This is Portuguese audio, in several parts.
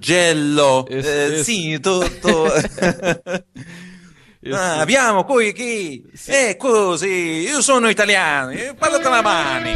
Mugello. Esse- Eh, esse. Sì, tu, tu... Esse- Ah, abbiamo qui chi? Eh, così, io sono italiano, eh, parlate la mani.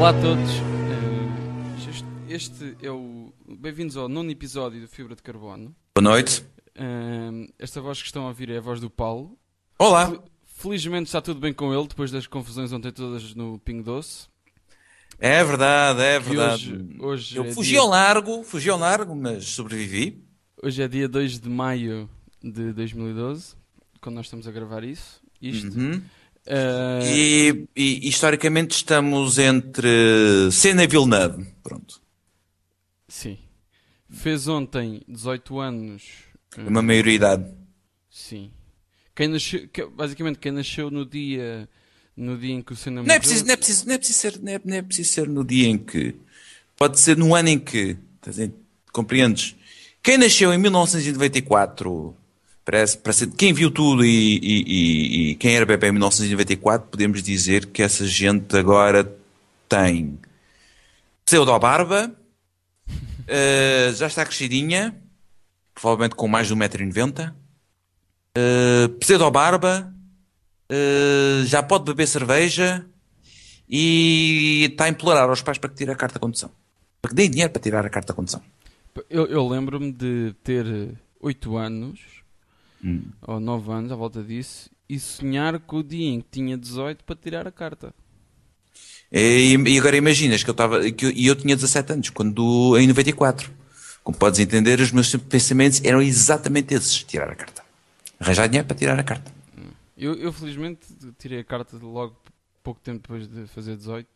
Olá a todos. Eh, Este, é o. Bem-vindos ao nono episódio do Fibra de Carbono. Boa noite. Eh, Esta voz que estão a ouvir é a voz do Paulo. Olá. Fel- Felizmente está tudo bem com ele depois das confusões ontem todas no Pingo Doce. É verdade, é verdade. hoje, hoje, Eu é fugi dia, ao largo, fugi ao largo, mas sobrevivi. hoje é dia 2 de maio de 2012, quando nós estamos a gravar isso. Isto. Uhum. Eh, E, e, historicamente estamos entre Senna e Villeneuve. Pronto. Sim. Fez ontem 18 anos. eh, Uma maioridade. Sim. Quem nasceu, basicamente, quem nasceu no dia, no dia em que o Senna Não é morreu- preciso, não é preciso, não é preciso ser, não é, não é preciso ser no dia em que. Pode ser no ano em que. Compreendes? Quem nasceu em 1994, parece, parece, quem viu tudo e, e- e- quem era bebê em 1994, podemos dizer que essa gente agora tem pseudo-barba, eh, já está crescidinha, provavelmente com mais de 1,90m, uh, pseudo-barba, eh, já pode beber cerveja e está a implorar aos pais para que tire a carta de condução. Para que deem dinheiro para tirar a carta de condução. Eu, eu lembro-me de ter 8 anos, Hum. ou 9 anos, à volta disso, e sonhar com o dia em que tinha 18 para tirar a carta. E, e agora imaginas que eu estava que eu, e eu tinha 17 anos quando em 94. Como podes entender, os meus pensamentos eram exatamente esses: tirar a carta, arranjar dinheiro para tirar a carta. Eu, eu, felizmente, tirei a carta logo pouco tempo depois de fazer 18.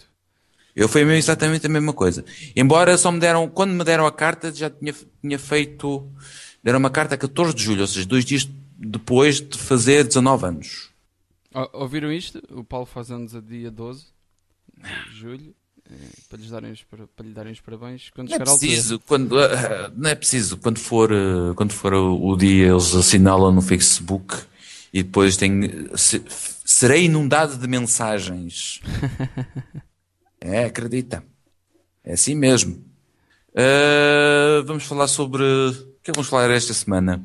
Eu foi mesmo exatamente a mesma coisa. Embora só me deram, quando me deram a carta, já tinha, tinha feito, deram uma carta a 14 de julho, ou seja, dois dias depois de fazer 19 anos. Ouviram isto? O Paulo faz anos a dia 12 de julho. eh, Para, lhes darem os, para, lhe darem os parabéns quando Não é altura. preciso, quando, ah, não é preciso, quando for, ah, quando for o, dia, eles assinalam no Facebook e depois tenho, se- serei inundado de mensagens. é, acredita. É assim mesmo. Ah, vamos falar sobre, que é que vamos falar esta semana?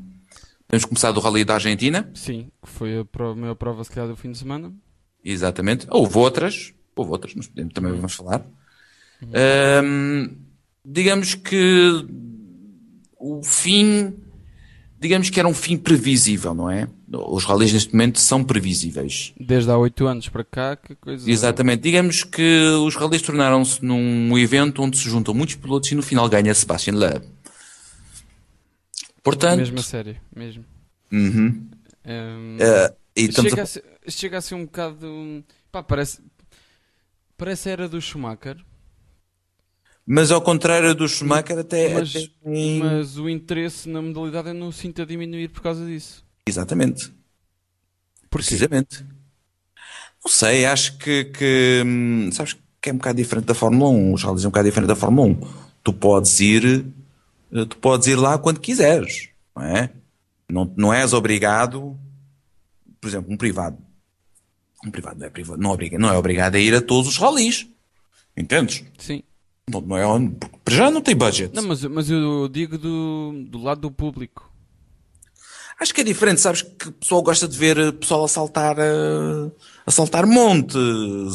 Vamos começar do Rally da Argentina. Sim, que foi a prova- a maior prova se calhar do fim de semana. Exatamente. Houve outras, houve outras, mas também vamos falar. Ahm, digamos que o fim, digamos que era um fim previsível, não é? Os rallies neste momento são previsíveis. Desde há 8 anos para cá, que coisa. Exatamente. Digamos que os rallies tornaram-se num evento onde se juntam muitos pilotos e no final ganha Sebastian Loeb. Portanto, Mesmo a sério, mesmo. uhum. Ehm, Ah, e estamos chega, a- ser, chega a ser um bocado. Pá, parece. Parece a era do Schumacher, mas ao contrário do Schumacher, até, mas, até mas o interesse na modalidade eu não sinto a diminuir por causa disso. Exatamente. Porquê? Precisamente. Não sei, acho que, que, hum, sabes que é um bocado diferente da Fórmula 1. Os rallies é um bocado diferente da Fórmula 1. Tu podes ir, eh, tu podes ir lá quando quiseres, não é? Não, não és obrigado, por exemplo, um privado. Um privado não é, privado, não, obriga- não é obrigado a ir a todos os rallies. Entendes? Sim. Não, não é, para já não tem budget. Não, mas, mas eu digo do, do lado do público. Acho que é diferente, sabes que o pessoal gosta de ver o pessoal a saltar, eh, a saltar montes,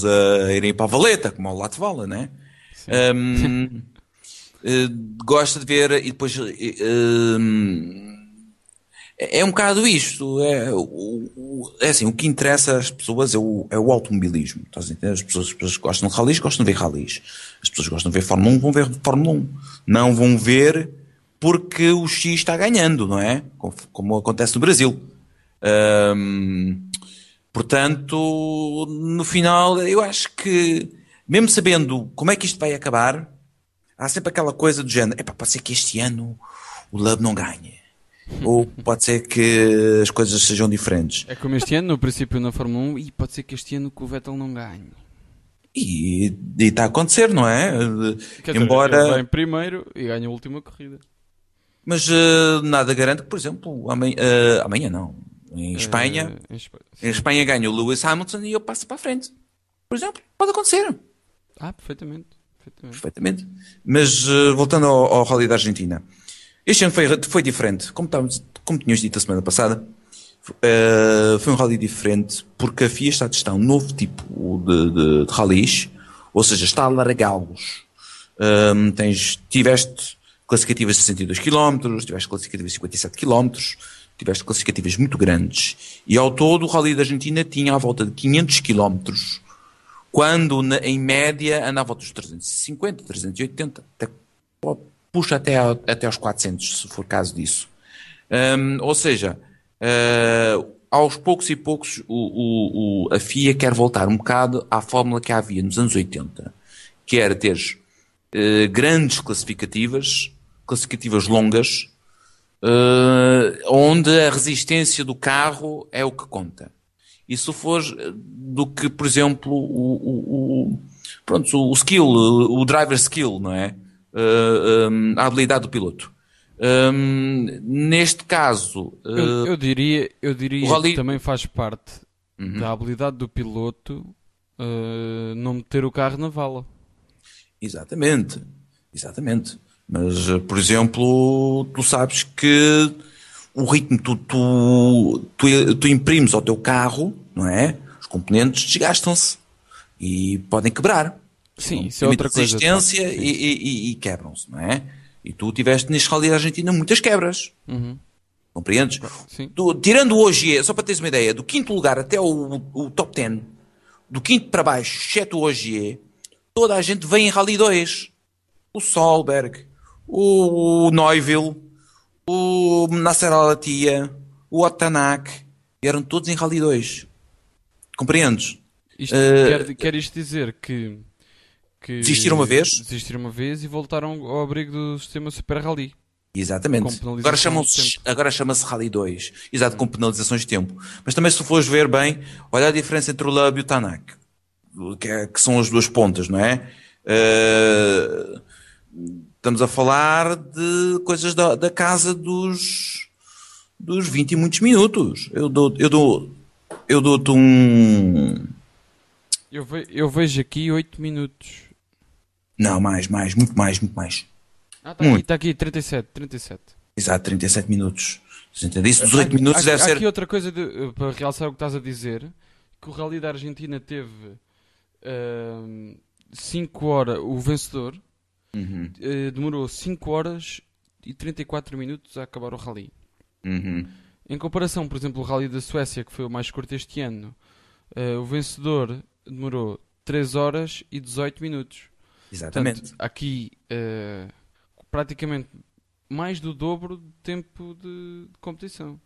a irem para a valeta, como ao Latvala, né? Hum, eh, gosta de ver e depois hum, é um bocado isto. É, é assim, o que interessa às pessoas é o, é o automobilismo. Estás a entender? As pessoas, as pessoas gostam de ralis gostam de ver ralis. As pessoas gostam de ver Fórmula 1 vão ver Fórmula 1. Não vão ver porque o X está ganhando, não é? Como, como acontece no Brasil. Hum, portanto, no final, eu acho que, mesmo sabendo como é que isto vai acabar, há sempre aquela coisa do género: epá, pode ser que este ano o Love não ganhe. ou pode ser que as coisas sejam diferentes. É como este ano, no princípio na Fórmula 1, e pode ser que este ano que o Vettel não ganhe. E está a acontecer, não é? Quer Embora. Dizer, ele vem primeiro e ganha a última corrida. Mas uh, nada garante que, por exemplo, amanhã, uh, amanhã não. Em Espanha, uh, em, Espanha, em Espanha ganha o Lewis Hamilton e eu passo para a frente. Por exemplo, pode acontecer. Ah, perfeitamente. Perfeitamente. perfeitamente. Mas voltando ao, ao Rally da Argentina. Este ano foi, foi diferente. Como, como tínhamos dito a semana passada, Uh, foi um rally diferente porque a FIA está a testar um novo tipo de, de, de rallies, ou seja, está a largá-los. Tens, tiveste classificativas de 62 km, tiveste classificativas de 57 km, tiveste classificativas muito grandes. E ao todo o Rally da Argentina tinha à volta de 500 km, quando na, em média andava dos 350, 380, até, puxa até, até aos 400, se for caso disso. Um, ou seja, Uh, aos poucos e poucos, o, o, o, a FIA quer voltar um bocado à fórmula que havia nos anos 80, que era ter uh, grandes classificativas, classificativas longas, uh, onde a resistência do carro é o que conta. E se for do que, por exemplo, o, o, pronto, o skill, o driver skill, não é? Um, a habilidade do piloto. Um, neste caso, eu, eu, eh, diria, eu diria rally... que também faz parte uhum. da habilidade do piloto uh, não meter o carro na vala. Exatamente, exatamente. Mas, eh, por exemplo, tu sabes que o ritmo tu, tu, tu, tu imprimes ao teu carro, não é? Os componentes desgastam-se e podem quebrar. Sim, isso é outra coisa. resistência e, e, e quebram-se, não é? E tu tiveste neste Rally da Argentina muitas quebras. Uhum. Compreendes? Tu, tirando hoje, só para teres uma ideia, do quinto lugar até o, o top 10, do quinto para baixo, exceto o Ogier, toda a gente vem em Rally 2. O Solberg, o Neuville, o Nasser Alatia, o Otanak, eram todos em Rally 2. Compreendes? Isto, uh, quer, quer isto dizer que que desistiram uma vez. Desistiram uma vez e voltaram ao abrigo do sistema Super Rally. Exatamente. Agora chama-se agora chama Rally 2. Exato, com penalizações de tempo. Mas também se fores ver bem, olha a diferença entre o Lub e o Tanak. Que, é, que são as duas pontas, não é? Uh, estamos a falar de coisas da, da casa dos, dos 20 e muitos minutos. Eu dou, eu dou, eu dou-te um. Eu, ve, eu vejo aqui 8 minutos. Não, mais, mais, muito mais, muito mais. Ah, está aqui, está aqui, 37, 37. Exato, 37 minutos. Isso 18 minutos há, deve há ser. aqui outra coisa de, eh, para realçar o que estás a dizer: que o Rally da Argentina teve 5 uh, horas, o vencedor uhum. uh, demorou 5 horas e 34 minutos a acabar o Rally. Uhum. Em comparação, por exemplo, o Rally da Suécia, que foi o mais curto este ano, uh, o vencedor demorou 3 horas e 18 minutos. Exatamente. Portanto, aqui uh, praticamente mais do dobro de tempo de, de competição.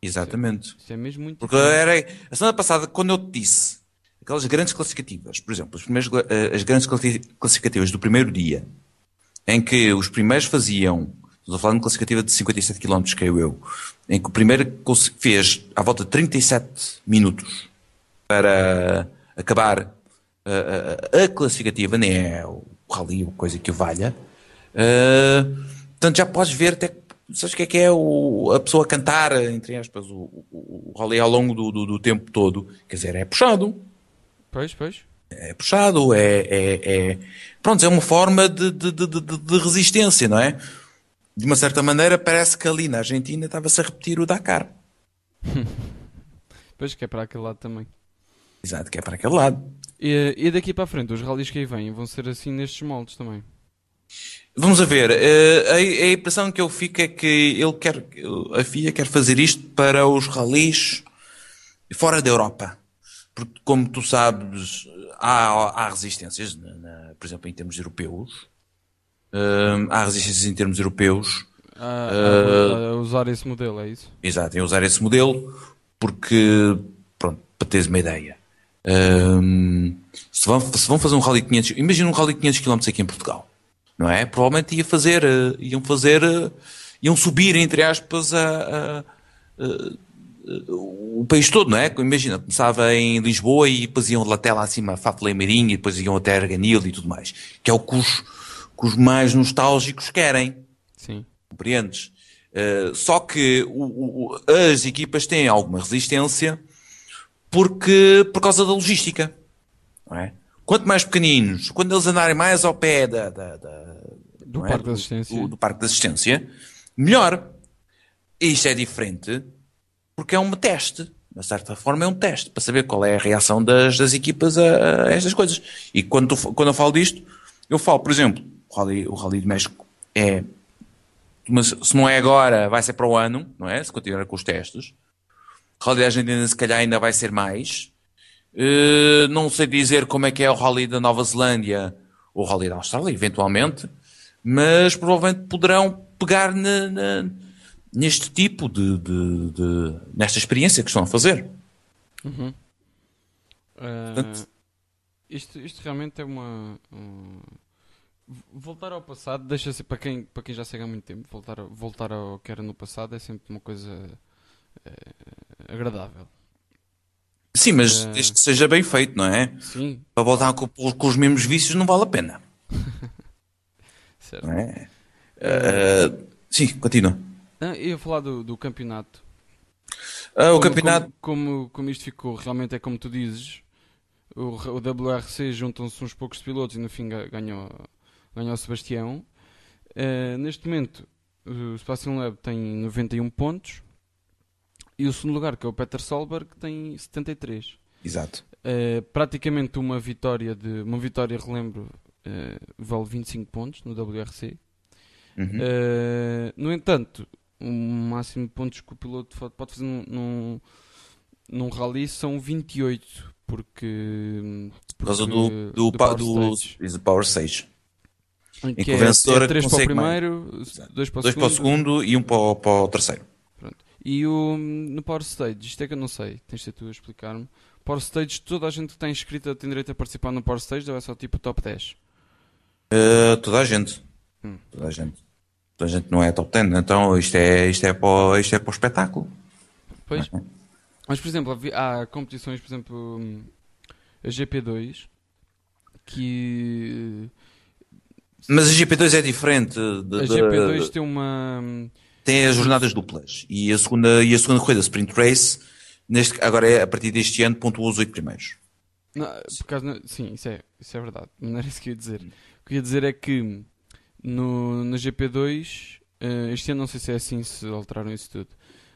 Exatamente. Isso é, isso é mesmo muito Porque era, a semana passada, quando eu te disse aquelas grandes classificativas, por exemplo, primeiros, eh, as grandes classificativas do primeiro dia, em que os primeiros faziam, estou a falar de uma classificativa de 57 km, creio eu, em que o primeiro fez à volta de 37 minutos para acabar a, a, classificativa, nem é o rally ou coisa que o valha. Uh, portanto, já podes ver até sabes o que é que é o, a pessoa cantar, entre aspas, o, o, o rally ao longo do, do, do, tempo todo. Quer dizer, é puxado. Pois, pois. É puxado, é, é, é... Pronto, é uma forma de, de, de, de, resistência, não é? De uma certa maneira, parece que ali na Argentina estava-se a repetir o Dakar. pois, que é para aquele lado também. Exato, que é para aquele lado. E, e daqui para a frente, os rallies que aí vêm vão ser assim nestes moldes também? Vamos a ver. Uh, a, a, impressão que eu fico é que ele quer, a FIA quer fazer isto para os rallies fora da Europa. Porque, como tu sabes, há, há resistências, na, na, por exemplo, em termos europeus. Uh, há resistências em termos europeus. A, a, a, usar esse modelo, é isso? Exato, em usar esse modelo, porque, pronto, para teres uma ideia. Um, se, vão, se vão fazer um rally 500, imagina um rally 500 km aqui em Portugal, não é? Provavelmente ia fazer, uh, iam fazer, uh, iam subir, entre aspas, a, a, a, o país todo, não é? Imagina, começava em Lisboa e depois iam até lá acima, Fato Leimarinho, e depois iam até Arganil e tudo mais. Que é o que os, que os mais nostálgicos querem. Sim. Compreendes? Uh, só que o, o, as equipas têm alguma resistência porque, por causa da logística. Não é? Quanto mais pequeninos, quando eles andarem mais ao pé da, da, da do, é? parque da assistência. Do, do, parque de assistência, melhor. Isto é diferente porque é um teste. De certa forma é um teste para saber qual é a reação das, das equipas a, a, estas coisas. E quando, tu, quando eu falo disto, eu falo, por exemplo, o Rally, o Rally de México é. Mas se não é agora, vai ser para o ano, não é? Se continuar com os testes. O Rally da Argentina, se calhar, ainda vai ser mais. Uh, não sei dizer como é que é o Rally da Nova Zelândia ou o Rally da Austrália, eventualmente, mas provavelmente poderão pegar na, na neste tipo de, de, de, nesta experiência que estão a fazer. Uhum. Uh, Portanto, isto, isto realmente é uma. Um... Voltar ao passado deixa-se para quem, para quem já segue há muito tempo, voltar, voltar ao que era no passado é sempre uma coisa é, agradável. Sim, mas uh... desde que seja bem feito, não é? Sim. Para voltar com, com os mesmos vícios não vale a pena. certo. Não é? Uh, sim, continua. Ah, ia falar do, do campeonato. Ah, o como, campeonato. Como, como, como, isto ficou, realmente é como tu dizes. O, o WRC juntam-se uns poucos pilotos e no fim ganhou, ganhou o Sebastião. Uh, neste momento, o Sebastian Lab tem 91 pontos e o segundo lugar, que é o Peter Solberg, tem 73. Exato. Uh, praticamente uma vitória de uma vitória, relembro, uh, vale 25 pontos no WRC. Uhum. Uh, no entanto, o máximo de pontos que o piloto pode fazer num, num, num rally são 28, porque. Por causa do, do, do, Power, do, do Power Stage. Em que, que é, o vencedor é 3 para o primeiro, 2 para, para, o segundo e 1 um para, o, para o terceiro. Pronto. E o, no Power Stage, isto é que eu não sei, tens de ser tu a explicar-me. Power Stage, toda a gente que está inscrita tem direito a participar no Power Stage ou é só tipo top 10? Uh, eh, toda a gente. Hum. Toda a gente a gente não é top 10, então isto é, isto é, para, isto é para o espetáculo. Pois. É. Mas, por exemplo, há competições, por exemplo, a GP2, que. Mas a GP2 é diferente. De, a GP2 tem uma. Tem as jornadas duplas. E a segunda, e a segunda corrida, Sprint Race, neste, agora é a partir deste ano, pontuou os 8 primeiros. Não, por causa, sim, isso é, isso é verdade. Não era isso que eu ia dizer. O que eu ia dizer é que no, na GP2, uh, eh, este ano não sei se é assim, se alteraram isso tudo,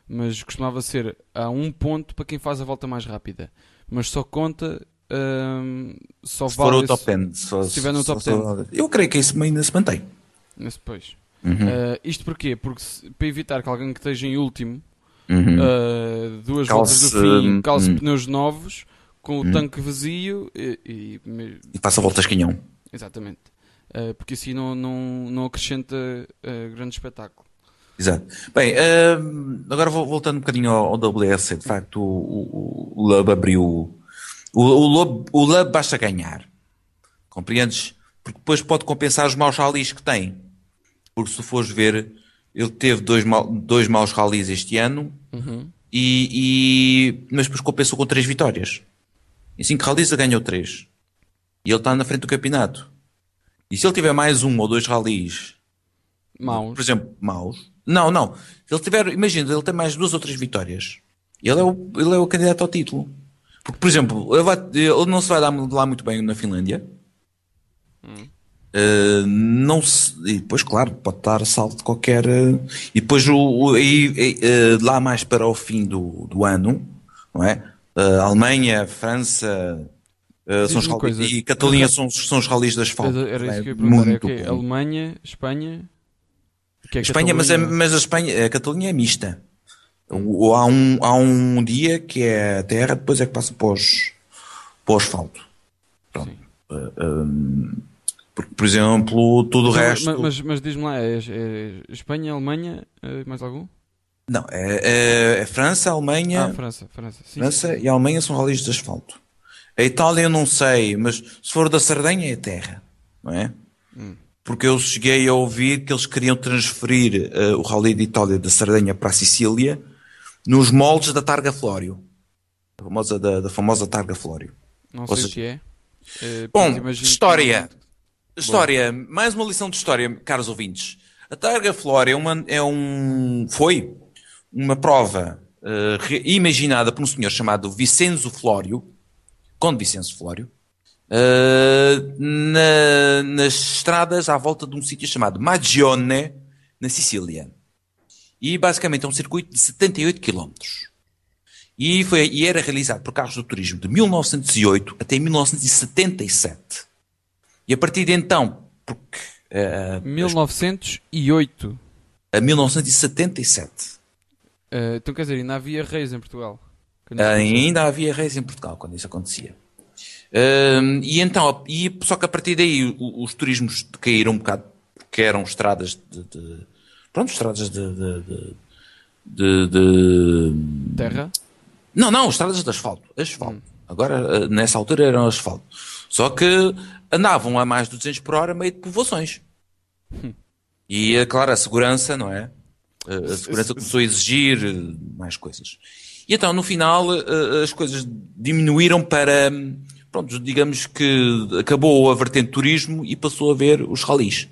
mas costumava ser a um ponto para quem faz a volta mais rápida, mas só conta. Uh, só se vale for o top 10, se, se estiver no top 10. Eu creio que isso ainda se mantém. Nesse, pois. Uhum. Uh, isto porquê? Porque se, para evitar que alguém que esteja em último, uhum. uh, duas calce, voltas do fim, calce uhum. pneus novos, com o uhum. tanque vazio e, e, e passa voltas canhão. Exatamente. Uh, porque assim não, não, não acrescenta uh, grande espetáculo. Exato. Bem, uh, agora voltando um bocadinho ao, ao WS, de facto o, o, o Lub abriu. O, o, Lub, o Lub basta ganhar. Compreendes? Porque depois pode compensar os maus rallies que tem. Porque se fores ver, ele teve dois, mal, dois maus rallies este ano, uhum. e, e, mas depois compensou com três vitórias. Em cinco rallies ele ganhou três. E ele está na frente do campeonato. E se ele tiver mais um ou dois rallies, maus. por exemplo, maus, não, não. Se ele tiver, imagina, ele tem mais duas ou três vitórias, ele é o, ele é o candidato ao título. Porque, por exemplo, ele, vai, ele não se vai dar lá muito bem na Finlândia. Hum. Uh, não se, e depois, claro, pode dar salto de qualquer. Uh, e depois, o, o uh, lá mais para o fim do, do ano, não é? Alemanha, França, Uh, são os coisa. E Catalunha são, são os ralis de asfalto. Era isso que eu ia perguntar. É okay. Alemanha, Espanha. Que é Espanha, mas, é, mas a, Espanha, a Catalunha é mista. Há um, há um dia que é a terra, depois é que passa para, os, para o asfalto. Pronto. Uh, um, porque, por exemplo, tudo o resto. Mas, mas, mas diz-me lá, é, é, Espanha, Alemanha, é mais algum? Não, é, é, é França, Alemanha. Ah, França, França. Sim, França sim. e Alemanha são ralis de asfalto. A Itália eu não sei, mas se for da Sardenha é terra, não é? Hum. porque eu cheguei a ouvir que eles queriam transferir uh, o Rally de Itália da Sardenha para a Sicília nos moldes da Targa Flório. A famosa, da, da famosa Targa Flório. Não sei seja, se é. Uh, bom, história. Que... História. Bom. Mais uma lição de história, caros ouvintes. A Targa Flório é, uma, é um, foi uma prova uh, imaginada por um senhor chamado Vicenzo Flório, Conde Vicenzo Flório, uh, na, nas estradas à volta de um sítio chamado Magione, na Sicília. E basicamente é um circuito de 78 km. E, foi, e era realizado por carros do turismo de 1908 até 1977. E a partir de então, porque. Uh, 1908 a 1977. Uh, então quer dizer, ainda havia reis em Portugal? Ainda havia reis em Portugal quando isso acontecia. Uh, e então, e, só que a partir daí os, os turismos caíram um bocado, porque eram estradas de. de pronto, estradas de, de, de, de, Terra? Não, não, estradas de asfalto. Asfalto. Hum. Agora, eh, nessa altura, eram asfalto. Só que andavam a mais de 200 por hora meio de povoações. Hum. E, é claro, a segurança, não é? A segurança começou a exigir mais coisas. E então, no final, eh, as coisas diminuíram para pronto, digamos que acabou a vertente turismo e passou a ver os ralis.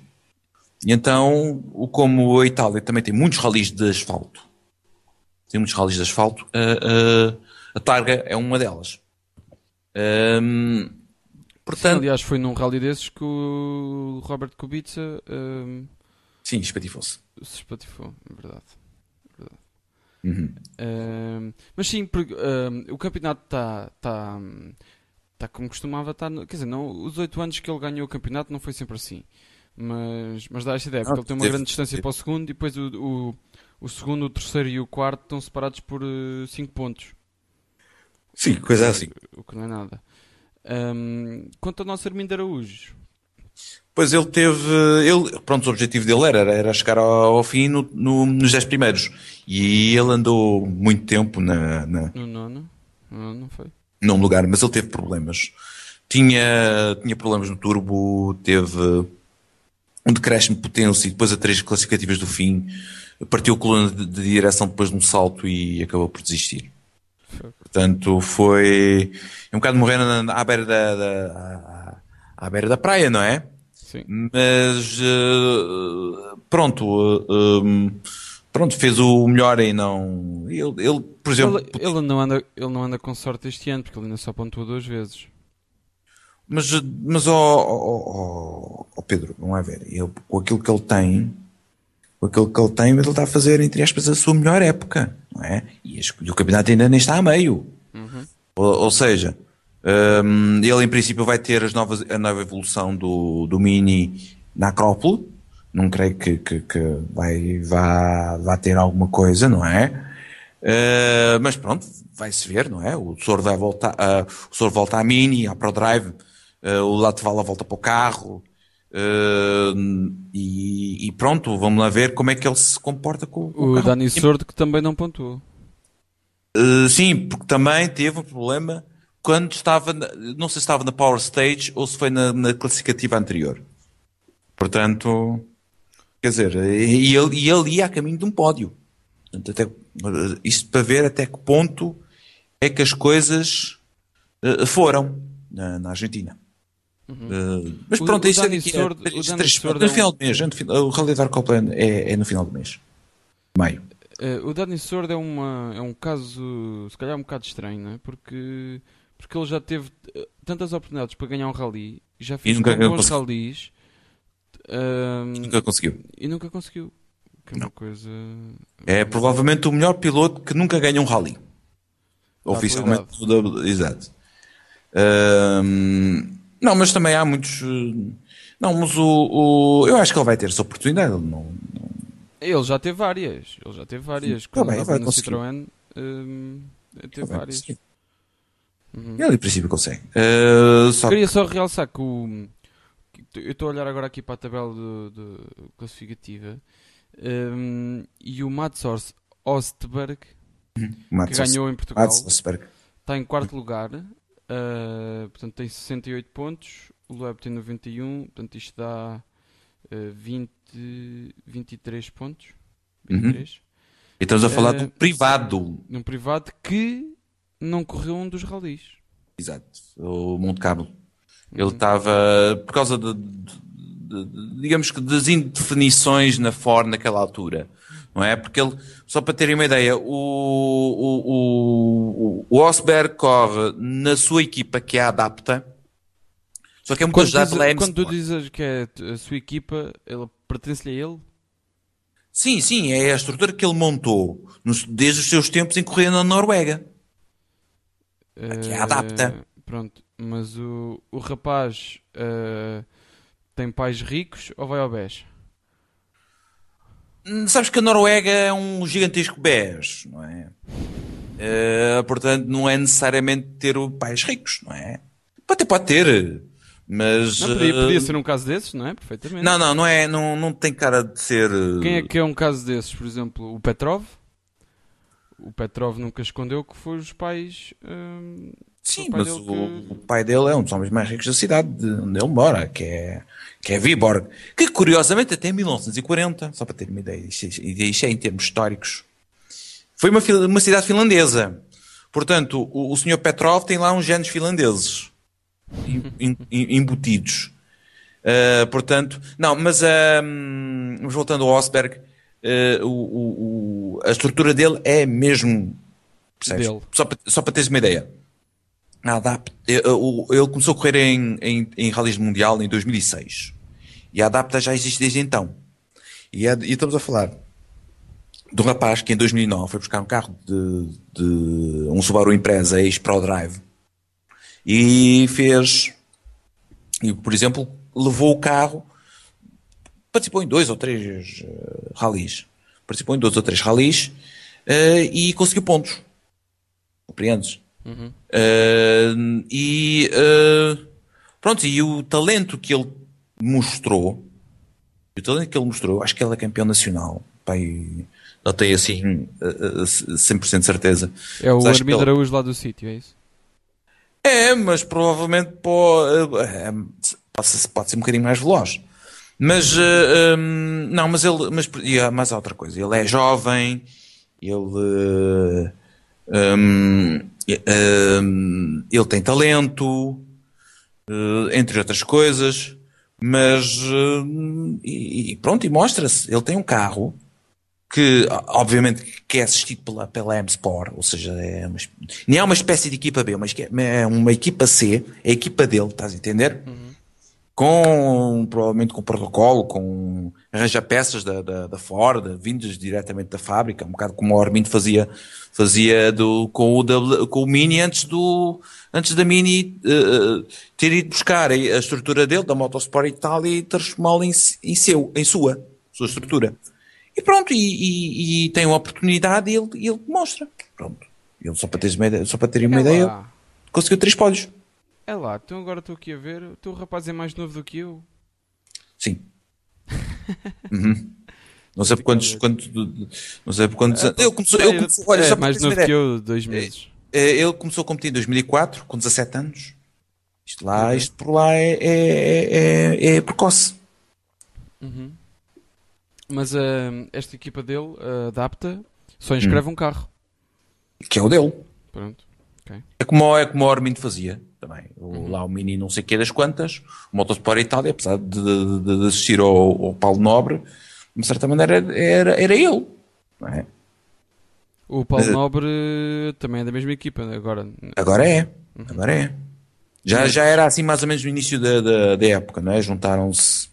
E então, como a Itália também tem muitos ralis de asfalto, tem muitos ralis de asfalto, a, a, a Targa é uma delas. Um, portanto, Sim, aliás, foi num rally desses que o Robert Kubica um, Sim, espatifou-se. Se espatifou, é verdade. Uhum. Um, mas sim, porque, o campeonato está tá, está como costumava estar. Quer dizer, não, os oito anos que ele ganhou o campeonato não foi sempre assim. Mas, mas dá esta ideia, porque ele tem uma grande distância para o segundo e depois o, o, o segundo, o terceiro e o quarto estão separados por 5 uh, pontos. Sim, coisa assim. O que não é nada. Um, quanto ao nosso Armindo Araújo. Pois ele teve. Ele, pronto, o objetivo dele era, era chegar ao, ao fim no, no, nos 10 primeiros. E ele andou muito tempo na. na... No nono? Não, não foi não lugar, mas ele teve problemas. Tinha, tinha problemas no turbo, teve um decréscimo de potência e depois a três classificativas do fim, partiu a coluna de, de direção depois de um salto e acabou por desistir. Portanto, foi um bocado morrer à beira da, da à, à, beira da praia, não é? Sim. Mas uh, pronto, uh, um, pronto, fez o melhor e não. Ele, ele por exemplo. Ele, ele, não anda, ele não anda com sorte este ano, porque ele ainda só pontuou duas vezes. Mas, mas ó oh, oh, oh, Pedro, não é ver. Ele, com aquilo que ele tem, com aquilo que ele tem, ele está a fazer, entre aspas, a sua melhor época, não é? E, e o campeonato ainda nem está a meio. Uhum. Ou, ou, seja, um, ele em princípio vai ter as novas, a nova evolução do, do Mini na Acrópole não creio que, que, que vai, vá, vá ter alguma coisa, não é? Uh, mas pronto, vai-se ver, não é? O Sor vai voltar, uh, o Sor volta à Mini, à ProDrive, uh, o Latvala volta para o carro, e, e, pronto, vamos lá ver como é que ele se comporta com, com o, o Dani Sordo que também não pontuou. sim, porque também teve um problema quando estava, não sei se estava na Power Stage ou se foi na, na classificativa anterior. Portanto, Quer dizer, e ele, e ele ia a caminho de um pódio. Portanto, até, isto para ver até que ponto é que as coisas uh, foram na, na Argentina. Uhum. Uh, mas pronto, o, isso é daqui Sordo, a, no é final do mês. O Rally da Copland é, é no final do mês. Maio. Uh, o Dani Sordo é, uma, é um caso, se calhar um bocado estranho, não é? Porque, porque ele já teve tantas oportunidades para ganhar um rally, já fez bons rallies nunca conseguiu. E nunca conseguiu. Que é uma coisa. É provavelmente o melhor piloto que nunca ganha um rally. Oficialmente. Exato. não, mas também há muitos. Não, mas o, o, Eu acho que ele vai ter essa oportunidade. Não, não... Ele já teve várias. Ele já teve várias. Sim, Quando tá vai no Citroën, hum, teve tá várias. Uhum. Ele, em princípio, consegue. Uh, só Queria que... só realçar que o eu estou a olhar agora aqui para a tabela de, de classificativa um, e o Mats Ostberg, uhum. que ganhou em Portugal, está em quarto lugar, uh, portanto tem 68 pontos, o Loeb tem 91, portanto isto dá uh, 20, 23 pontos. Uhum. 23. E estamos a falar Eh, do privado. Num privado que não correu um dos ralis. Exato. O Monte Carlo. Ele Uhum. estava, por causa de, de- de- digamos que das indefinições na Ford naquela altura. Não é? Porque ele, só para terem uma ideia, o, o, o, o Osberg corre na sua equipa que é a Adapta, só que é muito Quando, ajudado diz- pela quando tu dizes que é a sua equipa, ela pertence-lhe a ele? Sim, sim, é a estrutura que ele montou nos- desde os seus tempos em correr na Noruega. Aqui é Eh, adapta. Pronto, mas o, o rapaz eh, tem pais ricos ou vai ao BES? Hum, Sabes que a Noruega é um gigantesco BES, não é? Eh, portanto, não é necessariamente ter pais ricos, não é? Até pode ter, mas... Não, podia, eh, podia ser um caso desses, não é? Perfeitamente. Não, não, não é, não, não tem cara de ser... eh, Quem é que é um caso desses? Por exemplo, o Petrov? O Petrov nunca escondeu que foi os pais. hum, Sim, o pai mas o, que- o pai dele é um dos homens mais ricos da cidade de onde ele mora, que é, que é Viborg. Que curiosamente até em 1940, só para ter uma ideia, isto, isto- isto é em termos históricos, foi uma, uma cidade finlandesa. Portanto, o, o Sr. Petrov tem lá uns genes finlandeses em- em- em- embutidos. Uh, portanto, não, mas um, mas voltando ao Osberg, uh, o, o- a estrutura dele é mesmo? Dele. Só, para, só para teres uma ideia. Adapt, eh, o- ele começou a correr em, em, em rallies mundial em 2006 e a Adapta já existe desde então. E, é- e estamos a falar de um rapaz que em 2009 foi buscar um carro de, de um Subaru Impreza ex-Pro Drive e fez, e, por exemplo, levou o carro, participou em dois ou três uh, rallies, participou em dois ou três rallies eh, e conseguiu pontos. Compreendes? Uhum. Uh, e uh, pronto, e o talento que ele mostrou, o talento que ele mostrou, acho que ele é campeão nacional. Pai, não tenho assim uh, uh, 100% de certeza. É o Armindo ele- Araújo lá do sítio, é isso? É, mas provavelmente pode, é, pode, ser, pode ser um bocadinho mais veloz. Mas uh, um, não, mas ele, mas, e mais outra coisa. Ele é jovem, ele, uh, um, um, ele tem talento, uh, entre outras coisas, mas uh, e, e pronto, e mostra-se. Ele tem um carro que, obviamente, que é assistido pela, pela M-Sport, ou seja, é uma, nem é uma espécie de equipa B, mas é, é uma equipa C, é a equipa dele, estás a entender? Com, provavelmente com protocolo, com arranja-peças da, da, da Ford, vindas diretamente da fábrica, um bocado como o Armindo fazia, fazia do, com, o W- com o Mini antes do, antes da Mini eh, ter ido buscar a, estrutura dele, da Motorsport e tal, e transformá-la em, em seu, em sua, sua estrutura. E pronto, e, e- e tem uma oportunidade e ele, ele mostra. Pronto. Ele, só para teres uma ideia, só para terem uma é ideia, conseguiu três pódios. É lá, então agora estou aqui a ver. O teu rapaz é mais novo do que eu. Sim. Uhum. Não sei por quantos, quantos, não sei por quantos anos. Ele começou, ele começou, olha, é só para mais novo que eu, dois meses. eh, ele começou a competir em 2004, com 17 anos. Isto lá, isto por lá é, é, é, é precoce. Uhum. Mas ah, esta equipa dele, a Adapta, só inscreve um carro. Que é o dele. Pronto. É como, é como o Armindo fazia também. O, Uhum. Lá o Mini não sei o que das quantas, o Motorsport Itália, apesar de, de- de- de assistir ao, ao Paulo Nobre, de certa maneira era, era ele. Não é? O Paulo Mas- Nobre também é da mesma equipa agora. Agora é. Uhum. Agora é. Já, já era assim mais ou menos no início da, da, da época, não é? Juntaram-se,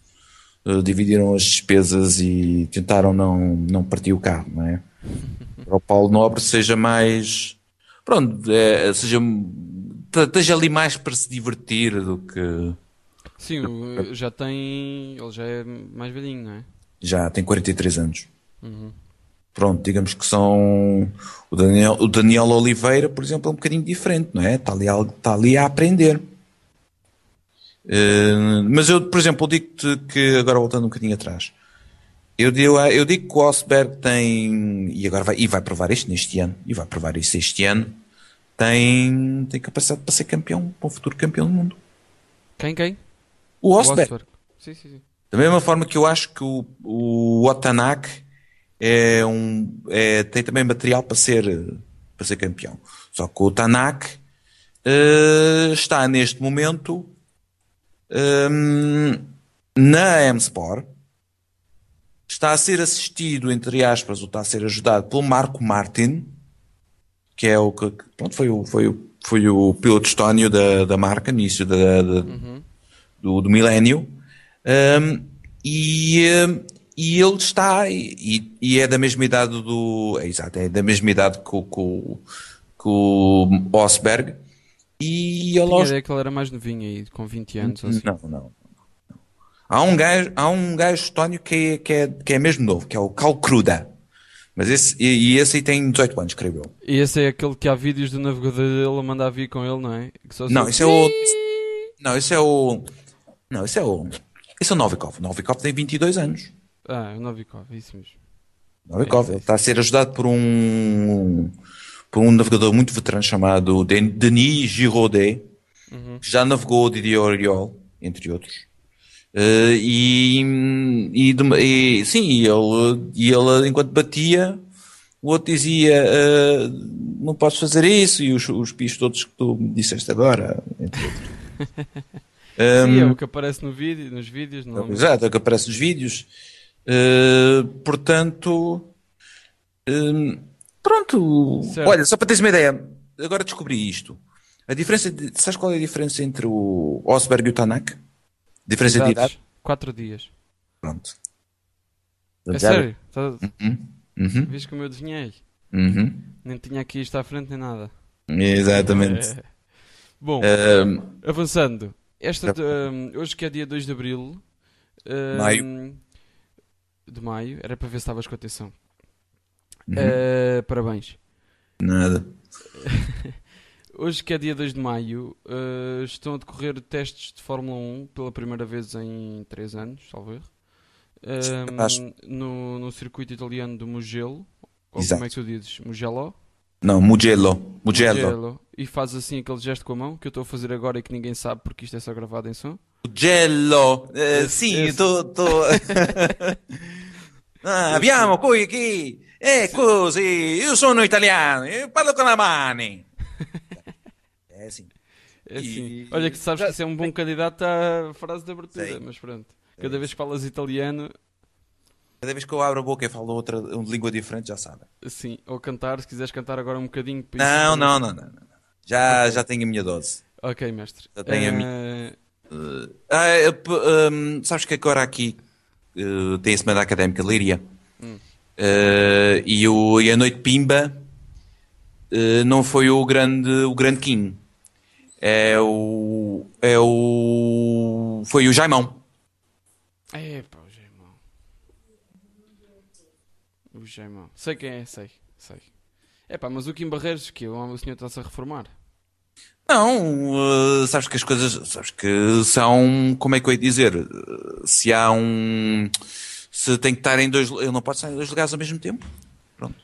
eh, dividiram as despesas e tentaram não, não partir o carro, não é? Para o Paulo Nobre seja mais. Pronto, é, seja. Esteja ali mais para se divertir do que. Sim, o- já tem. Ele já é mais velhinho, não é? Já tem 43 anos. Uhum. Pronto, digamos que são. O Daniel, o Daniel Oliveira, por exemplo, é um bocadinho diferente, não é? Está ali, a- está ali a aprender. Eh, mas eu, por exemplo, digo-te que, agora voltando um bocadinho atrás, eu digo, eu digo que o Osberg tem, e agora vai, e vai provar isto neste ano, e vai provar isso este ano, tem, tem capacidade para ser campeão, para um futuro campeão do mundo. Quem, quem? O Osberg. Osberg. Sim, sim, sim. Da mesma forma que eu acho que o, o Otanak é um, é, tem também material para ser, para ser campeão. Só que o Tanak uh, está neste momento um, na M-Sport. Está a ser assistido, entre aspas, ou está a ser ajudado pelo Marco Martin, que é o que pronto, foi, o, foi, o, foi o piloto estónio da, da marca, início da, da uhum. do, do milénio. Um, e, e ele está, e, e, é da mesma idade do. É, exato, é da mesma idade que, que, que o Osberg. E ele. Tinha ideia que ele era mais novinho aí, com 20 anos. Assim. Não, não. Há um gajo, há um gajo estónio que é, que, é, que é mesmo novo, que é o Cal Cruda. Mas esse, e, e, esse aí tem 18 anos, creio eu. E esse é aquele que há vídeos do navegador dele a mandar vir com ele, não é? não, esse é o. Não, esse é o. Não, esse é o. Esse é o Novikov. O Novikov tem 22 anos. Ah, é o Novikov, isso mesmo. Novikov, é, ele está a ser ajudado por um. por um navegador muito veterano chamado Denis Giraudet, uhum. que já navegou Didier Oriol, entre outros. Uh, e, e, e, sim, ele, e ele enquanto batia, o outro dizia uh, não podes fazer isso, e os, os pisos todos que tu me disseste agora, entre outros. um, sim, é o que aparece no vídeo, nos vídeos, não é? Exato, é o que aparece nos vídeos. Uh, portanto, um, pronto. Certo. Olha, só para teres uma ideia, agora descobri isto. A diferença, de, sabes qual é a diferença entre o Osberg e o Tanak? Diferença de idade? 4 dias. Pronto. É sério? Tá... Uhum. Uhum. Viste como eu adivinhei? Uhum. Nem tinha aqui isto à frente nem nada. Exatamente. É. Bom, um... avançando. Esta de, um, hoje que é dia 2 de Abril. Um, maio. De maio. Era para ver se estavas com atenção. Uhum. Uh, parabéns. Nada. Hoje, que é dia 2 de maio, uh, estão a decorrer testes de Fórmula 1 pela primeira vez em 3 anos, salvo erro. Um, no, no circuito italiano do Mugello. Exato. como é que tu dizes? Mugello? Não, Mugello. Mugello. Mugello. E faz assim aquele gesto com a mão que eu estou a fazer agora e que ninguém sabe porque isto é só gravado em som. Mugello. Uh, sim, estou. Ah, abbiamo qui aqui. É così, io sono italiano, io parlo con la mani. É assim. É assim. E... Olha que sabes que isso é um bom candidato à frase de abertura, Sei. mas pronto. Cada é vez que falas italiano. Cada vez que eu abro a boca e falo outra de língua diferente, já sabe. Sim, ou cantar, se quiseres cantar agora um bocadinho. Não, não, não, não, não, Já, okay. já tenho a minha dose. Ok, mestre. Já tenho uh... a minha. Uh, uh, um, sabes que agora aqui uh, tem a semana académica Líria hum. e, o, e a noite Pimba não foi o grande, o grande King é o. É o. Foi o Jaimão. Epa, o Jaimão. O Jaimão. Sei quem é, sei. Sei. Epá, mas o Kim Barreiros, que o senhor está-se a reformar. Não, uh, sabes que as coisas, sabes que são, como é que eu ia dizer, se há um, se tem que estar em dois, ele não pode estar em dois lugares ao mesmo tempo, pronto.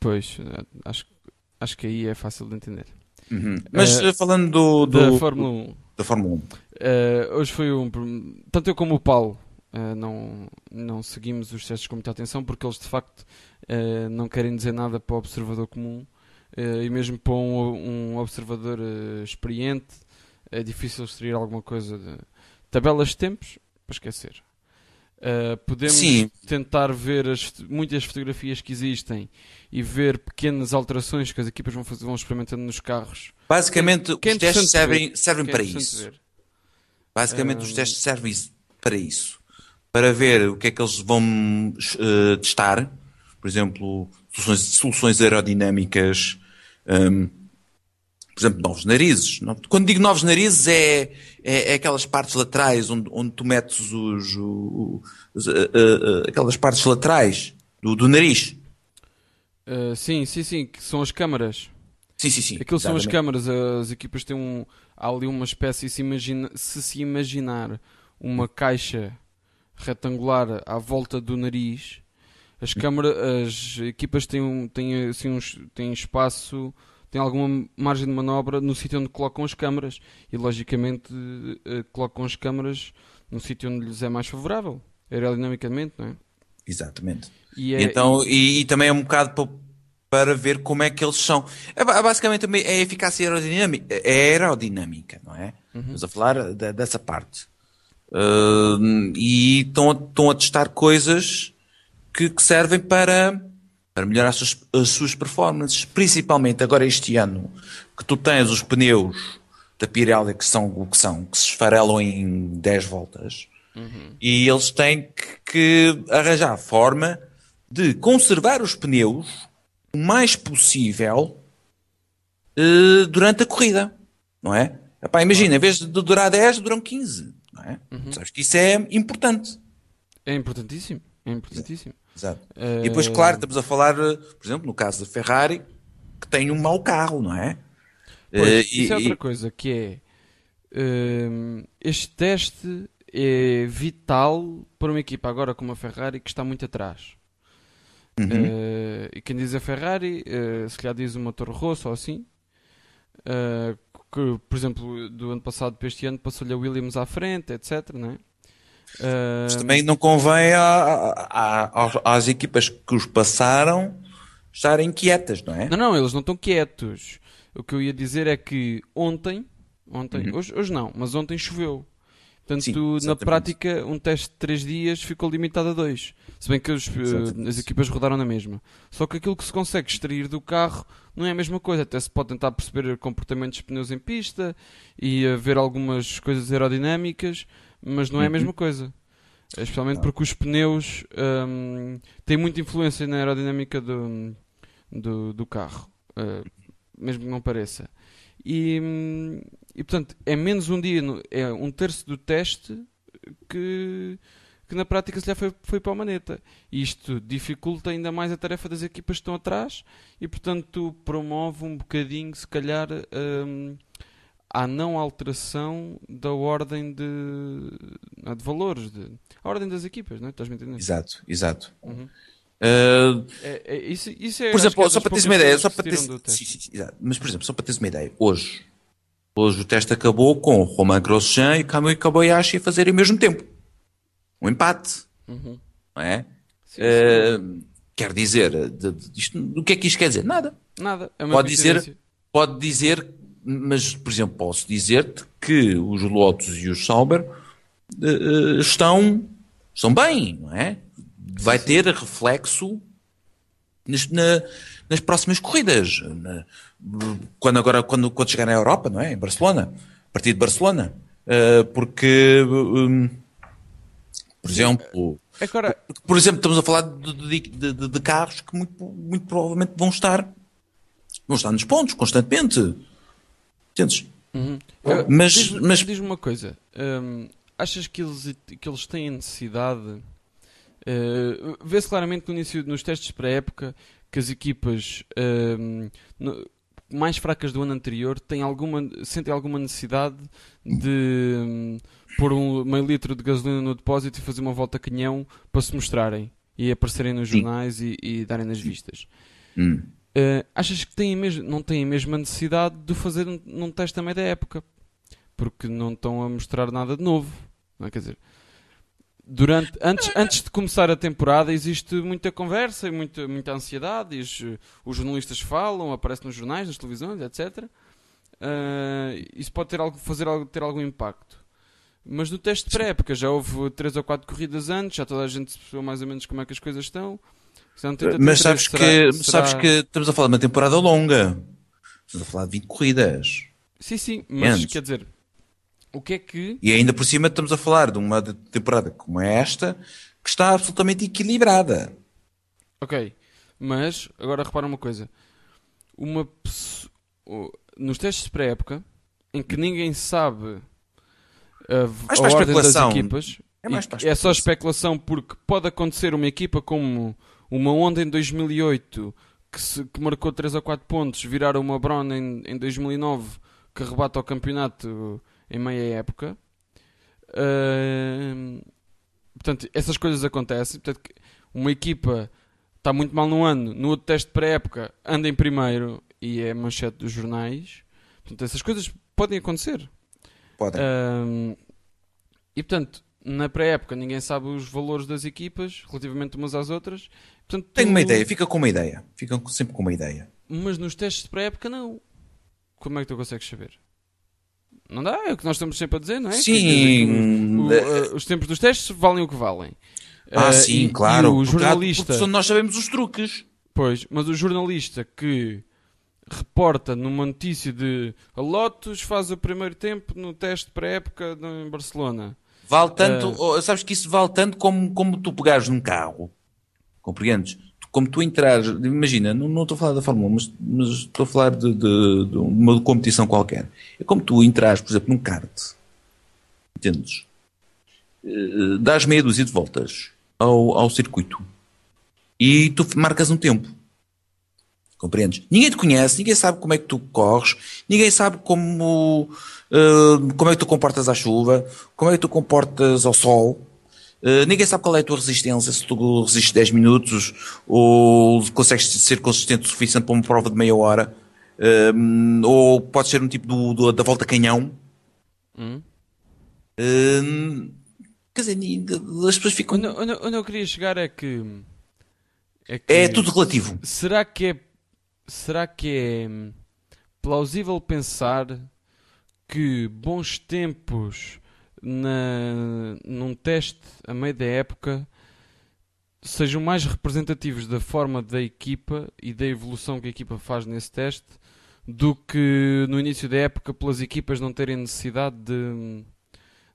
Pois, acho, acho que aí é fácil de entender. Uhum. Mas uh, falando do, do, da Fórmula 1. Da Fórmula 1. Uh, eh, hoje foi um. Tanto eu como o Paulo uh, não, não seguimos os testes com muita atenção porque eles de facto não querem dizer nada para o observador comum e mesmo para um, um observador experiente é difícil extrair alguma coisa de tabelas de tempos para esquecer. Uh, podemos Sim. tentar ver as, muitas fotografias que existem e ver pequenas alterações que as equipas vão, fazer, vão experimentando nos carros. Basicamente, que, que é os testes servem, servem é para isso. Ver. Basicamente, uh, os testes servem para isso. Para ver o que é que eles vão uh, testar. Por exemplo, soluções, soluções aerodinâmicas. Um, por exemplo, novos narizes. Quando digo novos narizes é, é, é aquelas partes laterais onde, onde tu metes os, os, os uh, uh, aquelas partes laterais do, do nariz. Uh, sim, sim, sim, que são as câmaras. Sim, sim, sim. Aquilo são as câmaras, as equipas têm um. Há ali uma espécie, se, imagina, se se imaginar uma caixa retangular à volta do nariz, as câmaras, as equipas têm, têm, assim, uns, têm espaço tem alguma margem de manobra no sítio onde colocam as câmaras e logicamente uh, colocam as câmaras no sítio onde lhes é mais favorável. aerodinamicamente, não é? Exatamente. E, é, então, e, e também é um bocado para, para ver como é que eles são. É, ba- basicamente também é a eficácia aerodinâmica, é aerodinâmica não é? Estamos a falar da- dessa parte. Uh, e estão a, estão a testar coisas que, que servem para, para melhorar as suas, as suas performances. Principalmente agora este ano, que tu tens os pneus da Pirelli que são o que são, que se esfarelam em 10 voltas. E eles têm que, que arranjar forma de conservar os pneus o mais possível eh, durante a corrida, não é? Epá, imagina, em vez de durar 10, duram 15, não é? Sabes que isso é importante. é importantíssimo. É importantíssimo. Exato. Eh, E depois, claro, estamos a falar, eh, por exemplo, no caso da Ferrari, que tem um mau carro, não é? Pois, Eh, isso e- é outra e- coisa, que é hum, este teste é vital para uma equipa agora como a Ferrari que está muito atrás. Uhum. Eh, e quem diz a Ferrari, eh, se calhar diz uma Toro Rosso ou assim, eh, que, por exemplo, do ano passado para este ano passou-lhe a Williams à frente, etc. Não é? Mas também não convém a- a- aos- às equipas que os passaram estarem quietas, não é? Não, não, eles não estão quietos. O que eu ia dizer é que ontem, ontem, Uhum. hoje, hoje não, mas ontem choveu. Portanto, Sim, na prática, um teste de 3 dias ficou limitado a 2. Se bem que os, eh, as equipas rodaram na mesma. Só que aquilo que se consegue extrair do carro não é a mesma coisa. Até se pode tentar perceber comportamentos de pneus em pista e ver algumas coisas aerodinâmicas, mas não é a Uhum. mesma coisa. Especialmente porque os pneus hum, têm muita influência na aerodinâmica do, do, do carro, eh, mesmo que não pareça. E, hum, e portanto, é menos um dia, é um terço do teste que, que na prática se já foi, foi para a maneta. E isto dificulta ainda mais a tarefa das equipas que estão atrás e, portanto, promove um bocadinho, se calhar, hum, a não alteração da ordem de, de valores, de, a ordem das equipas, não é? Estás-me a entender? Exato, exato. Uhum. Uh, É, é- isso, isso é, por exemplo, é só para teres uma ideia, só para teres, do sim, sim, sim, mas por exemplo, só para teres uma ideia, hoje, hoje o teste acabou com Romain Grosjean e Kamui Kobayashi a fazerem ao mesmo tempo. Um empate, Uhum. não é? Sim, Uh, quer dizer, de- de- isto, o que é que isto quer dizer? Nada. Nada, é Pode dizer, pode dizer, mas por exemplo, posso dizer-te que os Lotus e os Sauber eh, eh, estão, estão bem, não é? Vai ter reflexo nas, na- nas próximas corridas. Na- quando agora, quando, quando chegar na Europa, não é? Em Barcelona, a partir de Barcelona, Eh, porque, hum, por exemplo, Agora, por exemplo, estamos a falar de, de- de- de- de carros que muito, muito provavelmente vão estar, vão estar nos pontos constantemente. Uhum. Mas- diz-me mas- uma coisa: hum, achas que eles, que eles têm necessidade? uh, Vê-se claramente no início, nos testes pré-época, que as equipas no- mais fracas do ano anterior têm alguma, sentem alguma necessidade de hum, pôr um meio litro de gasolina no depósito e fazer uma volta a canhão para se mostrarem e aparecerem nos jornais e, e darem nas vistas. Hum. Uh, achas que têm mesmo, não têm a mesma necessidade de fazer num, num teste também da época? Porque não estão a mostrar nada de novo. Não é? Quer dizer, durante, antes, antes de começar a temporada existe muita conversa e muita, muita ansiedade. Os, os jornalistas falam, aparecem nos jornais, nas televisões, etc. Uh, isso pode ter algo, fazer algo, ter algum impacto. Mas no teste pré-época já houve 3 ou 4 corridas antes, já toda a gente percebeu mais ou menos como é que as coisas estão. Mas sabes, será- que, será- sabes que estamos a falar de uma temporada longa. Estamos a falar de 20 corridas. Sim, sim, mas Menos. quer dizer, o que é que. E ainda por cima estamos a falar de uma temporada como esta que está absolutamente equilibrada. Ok, mas agora repara uma coisa: uma pesso- o- nos testes de pré-época, em que ninguém sabe a, v- Mais a para a ordem das equipas, É mais é só especulação porque pode acontecer uma equipa como uma Honda em 2008 que, se- que marcou 3 ou 4 pontos, virar uma Brown em, em 2009 que rebate ao campeonato em meia época. Ahm, portanto, essas coisas acontecem. Portanto, uma equipa está muito mal no ano, no outro teste pré-época anda em primeiro e é manchete dos jornais. Portanto, essas coisas podem acontecer. Podem. Ahm, e portanto, na pré-época ninguém sabe os valores das equipas relativamente umas às outras. Portanto, Tenho tu- uma ideia, fica com uma ideia. Fica sempre com uma ideia. Mas nos testes de pré-época não. Como é que tu consegues saber? Não dá, é o que nós estamos sempre a dizer, não é? Que, Sim, quer dizer, o- eh, eh, os tempos dos testes valem o que valem. Ah, Eh, sim, e- claro. E o jornalista, porque nós sabemos os truques. pois, mas o jornalista que reporta numa notícia de a Lotus faz o primeiro tempo no teste de pré-época em Barcelona. Vale tanto, oh, sabes que isso vale tanto como, como tu pegares num carro. Compreendes? Como tu entrares, imagina, não, não estou a falar da Fórmula 1, mas, mas estou a falar de, de- de uma competição qualquer. É como tu entrares, por exemplo, num kart. Entendes? Eh, dás meia dúzia de voltas ao, ao circuito e tu marcas um tempo. Compreendes? Ninguém te conhece, ninguém sabe como é que tu corres, ninguém sabe como, eh, como é que tu comportas à chuva, como é que tu comportas ao sol. Eh, ninguém sabe qual é a tua resistência, se tu resistes 10 minutos ou consegues ser consistente o suficiente para uma prova de meia hora. Eh, ou pode ser um tipo do, do- da volta canhão. Hum? Quer dizer, as pessoas ficam. Onde, onde- onde eu queria chegar é que. É, que- É tudo relativo. Será que é. Será que é hum, plausível pensar que bons tempos na, num teste a meio da época sejam mais representativos da forma da equipa e da evolução que a equipa faz nesse teste do que no início da época pelas equipas não terem necessidade de,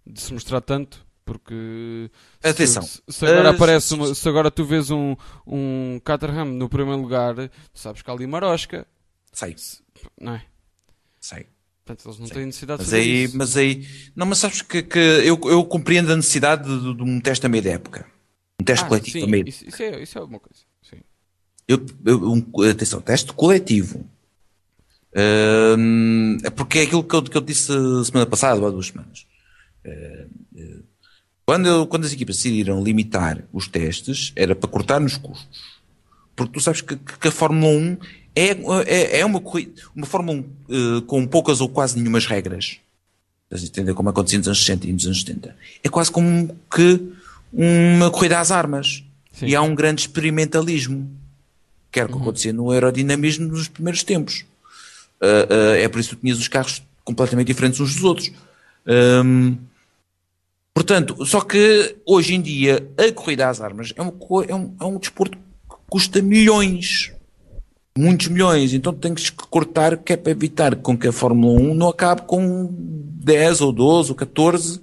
de se mostrar tanto? Porque Atenção. se, se agora Ah, aparece se- uma- se agora tu vês um, um Caterham no primeiro lugar, sabes que há ali marosca, Sei, não é? sei. Portanto, eles não Sim. têm necessidade de Mas fazer aí, isso. mas aí, não, mas sabes que, que eu, eu compreendo a necessidade de, de um teste a meio da época. Um teste Ah, coletivo sim, a meio. isso, isso é, isso é alguma coisa. Sim. Eu, eu- um- atenção, teste coletivo. É porque é aquilo que eu, que eu disse semana passada, ou há duas semanas. Eh, eh, Quando, eu- quando as equipas decidiram limitar os testes, era para cortar nos custos. Porque tu sabes que, que- a Fórmula 1 é, é, é uma, uma Fórmula 1 eh, com poucas ou quase nenhumas regras. Estás a entender como acontecia nos anos 60 e nos anos 70. É quase como que uma corrida às armas. Sim. E há um grande experimentalismo. Que era o que acontecia no aerodinamismo nos primeiros tempos. Ah, ah, é por isso que tu tinhas os carros completamente diferentes uns dos outros. Ahm, portanto, só que hoje em dia a corrida às armas é, uma é um, é um desporto que custa milhões. Muitos milhões. Então tens que cortar que é para evitar com que a Fórmula 1 não acabe com 10 ou 12 ou 14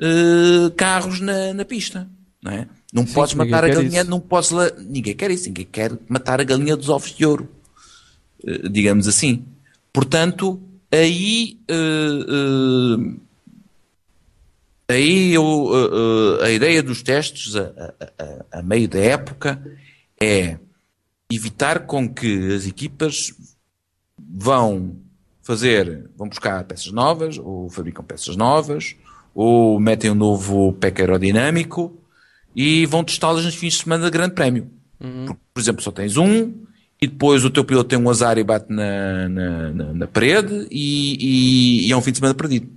eh, carros na, na pista. Não é? Não Sim, podes matar a galinha, isso. não podes ninguém quer isso, ninguém quer matar a galinha dos ovos de ouro, Eh, digamos assim. Portanto, aí eh, aí eu, eh, eh, a ideia dos testes a, a- a- meio da época é evitar com que as equipas vão fazer, vão buscar peças novas, ou fabricam peças novas, ou metem um novo pack aerodinâmico e vão testá-las nos fins de semana de grande prémio. Por, por exemplo, só tens um e depois o teu piloto tem um azar e bate na, na, na- na parede e, e- e é um fim de semana perdido.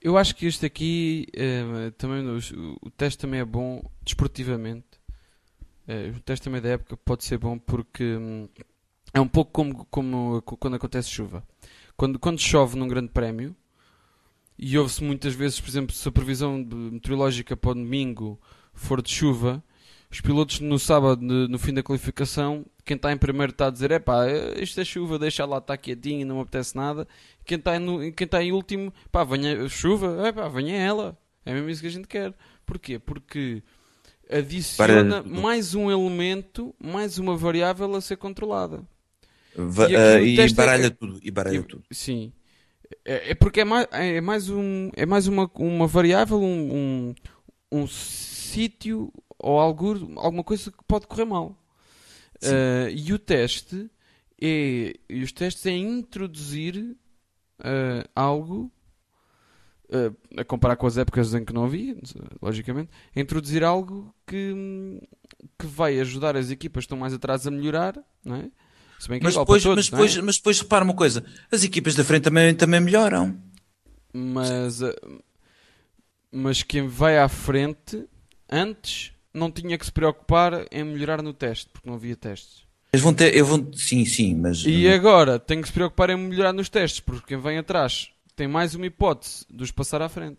Eu acho que este aqui eh, também o, o teste também é bom desportivamente. Eh, o teste também da época pode ser bom porque hum, é um pouco como, como co- quando acontece chuva. Quando, quando chove num grande prémio e ouve-se muitas vezes, por exemplo, se a previsão meteorológica para o domingo for de chuva, os pilotos no sábado, no, fim da qualificação, quem está em primeiro está a dizer: é pá, isto é chuva, deixa lá estar quietinho, não me apetece nada. Quem está em, quem está em último, pá, venha chuva, é pá, venha ela. É mesmo isso que a gente quer. Porquê? Porque adiciona Para- mais um elemento, mais uma variável a ser controlada. Va- E ah, E, teste é- baralha tudo. E baralha E- tudo. Sim. É, é porque é mais, é mais, um, é mais uma, uma variável, um, um, um sítio ou alguma coisa que pode correr mal. Ah, e o teste é. E os testes é introduzir ah, algo. ah, a comparar com as épocas em que não havia, logicamente, é introduzir algo que, que vai ajudar as equipas que estão mais atrás a melhorar, não é? É Mas depois, todos, mas, é? depois, mas depois repara uma coisa: as equipas da frente também, também melhoram. Mas, mas quem vai à frente, antes, não tinha que se preocupar em melhorar no teste, porque não havia testes. Eles vão ter, eu vou, sim, sim, mas E agora tem que se preocupar em melhorar nos testes, porque quem vem atrás tem mais uma hipótese de os passar à frente.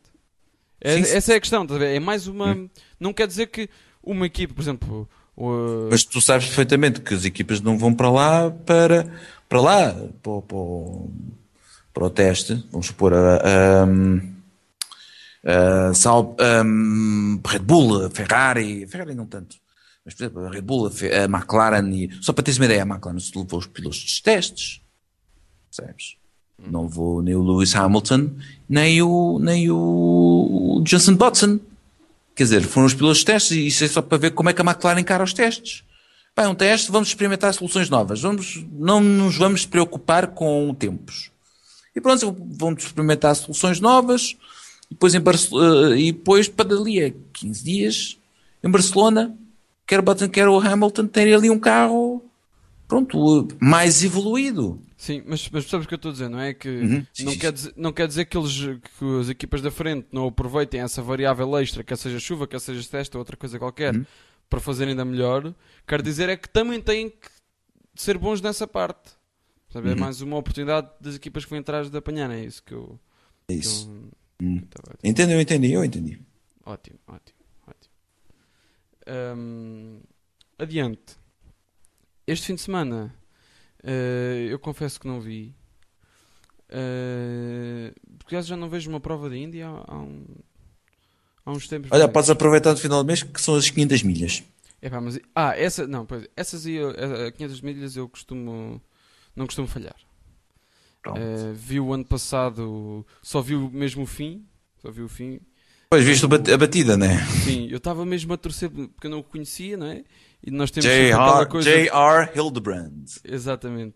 É- Sim, sim. essa é a questão, estás a ver? é mais uma. Não quer dizer que uma equipe, por exemplo, o- Mas tu sabes perfeitamente que as equipas não vão para lá para, para lá, para, o- para, para o teste. Vamos supor a, a, a Sal- a Red Bull, Ferrari, Ferrari não tanto, mas por exemplo a Red Bull, a, McLaren, e, só para teres uma ideia, a McLaren se levou os pilotos dos testes, percebes? Não levou nem o Lewis Hamilton, nem o, nem o Johnson Button. Quer dizer, foram os pilotos de testes e isso é só para ver como é que a McLaren encara os testes. É um teste, vamos experimentar soluções novas. Vamos, não nos vamos preocupar com tempos. E pronto, vamos experimentar soluções novas. E depois, em Barcelona, e depois para dali a 15 dias, em Barcelona, quer o Button, quer o Hamilton, terem ali um carro, pronto, mais evoluído. Sim, mas, mas percebes o que eu estou a dizer, não é? Que Uhum, não, quer dizer, não quer dizer que, eles, que as equipas da frente não aproveitem essa variável extra, quer seja chuva, quer seja teste ou outra coisa qualquer, Uhum. para fazerem ainda melhor. Quer dizer é que também têm que ser bons nessa parte. Sabe? É Uhum. mais uma oportunidade das equipas que vêm atrás de apanhar, é isso que eu. É isso. que eu dizer. Entendeu? Eu entendi, eu entendi. Ótimo, ótimo, ótimo. Hum, adiante. Este fim de semana, eh, eu confesso que não vi. Eh, porque já não vejo uma prova da Índia há, há um- há uns tempos. Olha, podes aproveitar no final do mês que são as 500 milhas. Epá, mas, ah, essa, não, pois, essas eu- a 500 milhas eu costumo, não costumo falhar. Pronto. Eh, vi o ano passado, só vi o mesmo o fim, só vi o fim, Pois viste a batida, né? Sim, eu estava mesmo a torcer porque eu não o conhecia, não é? E nós temos aquela J.R. coisa. J.R. Hildebrand. Exatamente.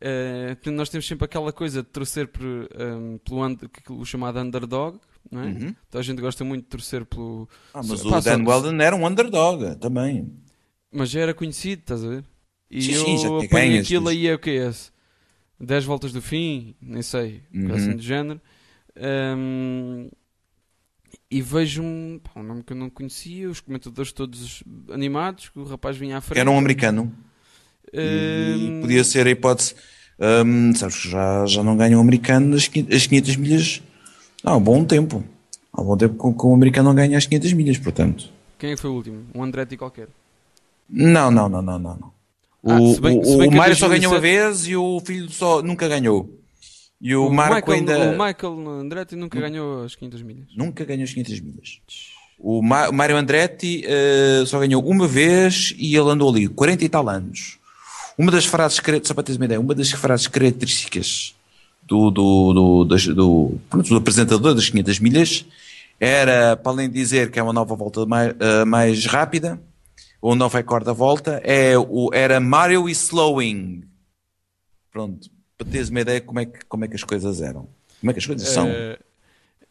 Eh, portanto, nós temos sempre aquela coisa de torcer por, ehm, pelo und- que- o chamado underdog, não é? Uhum. Então a gente gosta muito de torcer pelo. Ah, mas o pá, Dan só- Weldon era um underdog também. Mas já era conhecido, estás a ver? E Sim, eu sim, já apanhei ganho aquilo aí, é o que é esse? 10 voltas do fim, nem sei, Uhum. assim do género. Ehm, e vejo um, um nome que eu não conhecia, os comentadores todos animados, que o rapaz vinha à frente. Era um americano. Ehm, podia ser a hipótese. hum, sabes que já, já não ganha um americano as 500 as 500 milhas há um bom tempo. Há um bom tempo que, um americano não ganha as 500 milhas, portanto. Quem é foi o último? Um Andretti qualquer. Não, não, não, não, não. não. Ah, o se bem- o, se bem o Mário só 2007 ganhou uma vez e o filho só nunca ganhou. E o, Marco Michael, ainda o Michael Andretti nunca ganhou as 500 milhas. nunca ganhou as 500 milhas. O o Mário Andretti eh, só ganhou uma vez e ele andou ali 40 e tal anos. Uma das frases, só para teres uma ideia, uma das frases características do, do, do, das- do, pronto, do apresentador das 500 milhas era, para além de dizer que é uma nova volta mais, eh, mais rápida, um novo recorde da volta, é o, era Mario e Slowing. Pronto, para teres uma ideia como é, que, como é que as coisas eram. Como é que as coisas são. Eh,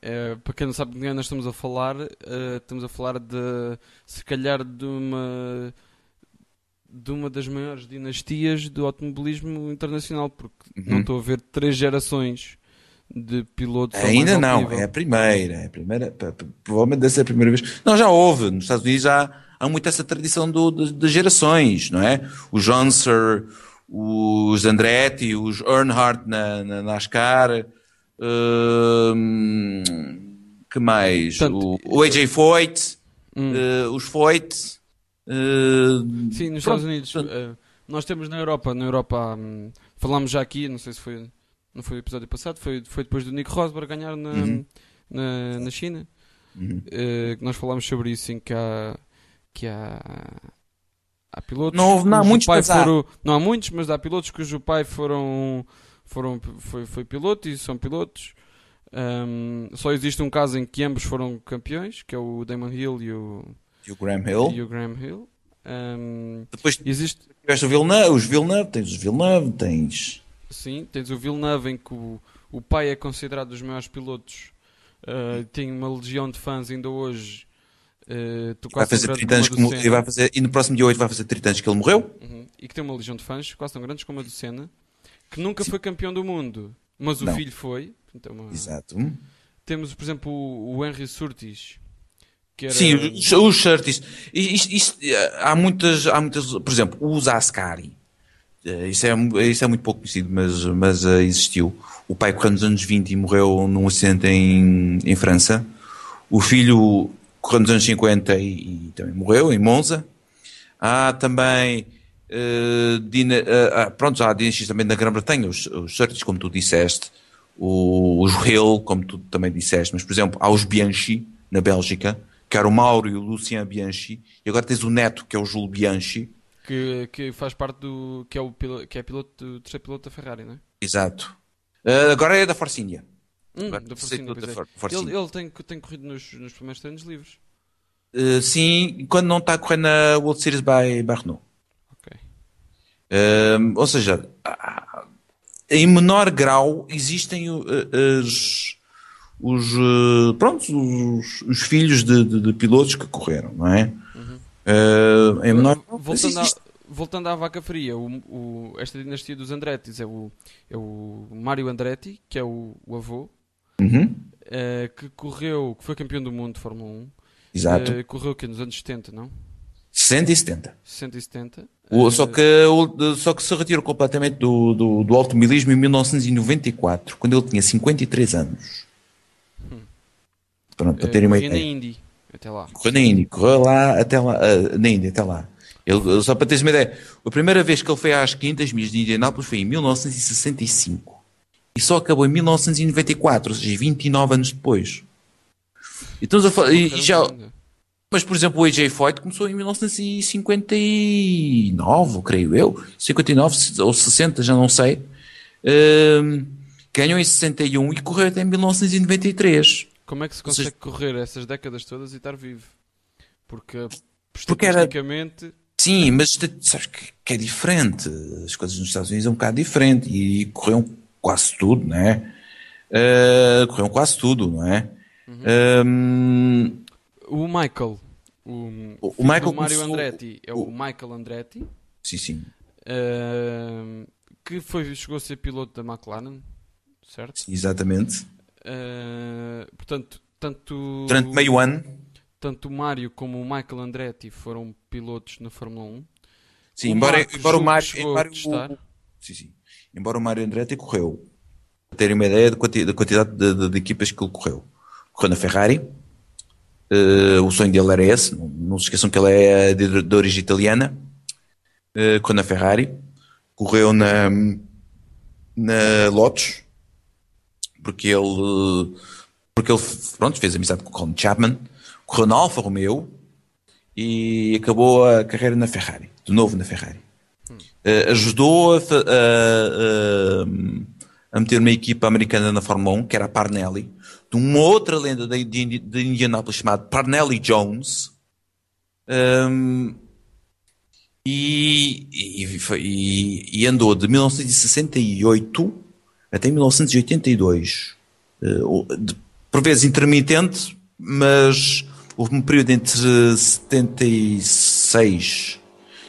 eh, para quem não sabe de quem nós estamos a falar, eh, estamos a falar de se calhar de uma de uma das maiores dinastias do automobilismo internacional, porque não estou a ver três gerações de pilotos Ainda não, nível. é a primeira, é a primeira, provavelmente deve ser a primeira vez. Não, já houve, nos Estados Unidos já há muito essa tradição do, de, de gerações, não é? Os Johnson, os Andretti, os Earnhardt na, na NASCAR, hum, que mais? Portanto, o, o AJ Foyt, Hum. eh, os Foyt, eh, Sim, nos pronto, Estados Unidos. portanto, eh, nós temos na Europa, na Europa hum, falámos já aqui, não sei se foi, não foi o episódio passado, foi, foi depois do Nick Rosberg ganhar na, Uhum. na, na China, uhum. que nós falámos sobre isso, em que há, que há, há pilotos. Não houve- não muitos, pai mas há. foram- não há muitos, mas há pilotos cujo pai foram, foram, foi, foi piloto e são pilotos. Hum, só existe um caso em que ambos foram campeões, que é o Damon Hill e o, E o Graham Hill. e o Graham Hill. Hum, Depois existe, tiveste o Villeneuve, os Villeneuve, tens os Villeneuve, tens... Sim, tens o Villeneuve em que o, o pai é considerado dos maiores pilotos, uh, tem uma legião de fãs ainda hoje. Uh, tu Vai fazer grande 30 anos como e, vai fazer, e no próximo dia 8 vai fazer 30 anos que ele morreu. Uhum. E que tem uma legião de fãs quase tão grandes como a do Senna, que nunca foi campeão do mundo, mas o Não. filho foi. É uma- Exato. Temos, por exemplo, o, o Henry Surtis. Que era... Sim, os, os Surtis. Isto, isto, há, muitas, há muitas. Por exemplo, o Zascari. Eh, isso é, isso é muito pouco conhecido, mas, mas existiu. O pai correu nos anos 20 e morreu num acidente em, em França. O filho correu nos anos 50 e, e também morreu, em Monza. Há também. Uh, dina, uh, pronto, há dinastias também na Grã-Bretanha, os, os como tu disseste, o, os Hill, como tu também disseste, mas por exemplo, há os Bianchi, na Bélgica, que era o Mauro e o Lucien Bianchi, e agora tens o neto, que é o Júlio Bianchi, que, que faz parte do. que é, o piloto, que é piloto, terceiro piloto da Ferrari, não é? Exato. Uh, agora é da Force India. Hum, da For Force ele, ele tem, tem corrido nos, nos primeiros treinos livres. Uh, sim, quando não está a correr na World Series by Barno. Ok. Uh, ou seja, em menor grau existem os, os, pronto, os, os filhos de, de, de, pilotos que correram, não é? Uh, em menor... voltando, a, voltando à vaca fria, o, o, esta dinastia dos Andrettis é o, é o Mário Andretti, que é o, o avô, uhum. uh, que correu, que foi campeão do mundo de Fórmula 1. Exato. Uh, correu que nos anos 70, não? 60 e 70. 60 e 70. O, só, que, só que se retirou completamente do, do, do automobilismo em 1994, quando ele tinha 53 anos. Hum. Pronto, para terem uma ideia. na Indy. Até lá. Correu na Indy, correu lá até lá, uh, na Indy, até lá. Ele, só para teres uma ideia, a primeira vez que ele foi às 500 milhas de Indianápolis foi em 1965. E só acabou em 1994, ou seja, 29 anos depois. E, estamos a falar, e, e já, mas, por exemplo, o AJ Foyt começou em 1959, creio eu. 59 ou 60, já não sei. Uh, ganhou em 61 e correu até 1993. Como é que se consegue seja, correr essas décadas todas e estar vivo? Porque, porque era... Sim, mas sabes que, que, é diferente. As coisas nos Estados Unidos é um bocado diferente e, correram quase tudo, não é? Uh, correram quase tudo, não é? Uhum. Um... O Michael, o, o, o Michael Mario Andretti é o, o, Michael Andretti. Sim, sim. Uh, que foi, chegou a ser piloto da McLaren, certo? Sim, exatamente. Uh, portanto, tanto. Durante meio ano. Tanto o Mário como o Michael Andretti foram pilotos na Fórmula 1. Sim, embora, embora o Mário. Embora o, sim, sim. Embora o Mário Andretti correu. Para terem uma ideia da quantidade de, de, de, equipas que ele correu. Correu na Ferrari. Uh, o sonho dele era esse. Não, não, se esqueçam que ele é de, de origem italiana. Uh, correu na Ferrari. Correu na, na Lotus porque ele, porque ele pronto, fez amizade com o Colin Chapman, correu na Alfa Romeo e acabou a carreira na Ferrari, de novo na Ferrari. Uh, ajudou a, a, a, meter uma equipa americana na Fórmula 1, que era a Parnelli, de uma outra lenda de, de, de Indianapolis chamada Parnelli Jones. Um, e, e, e, e, andou de 1968 até 1982. Uh, de, por vezes intermitente, mas houve um período entre 76,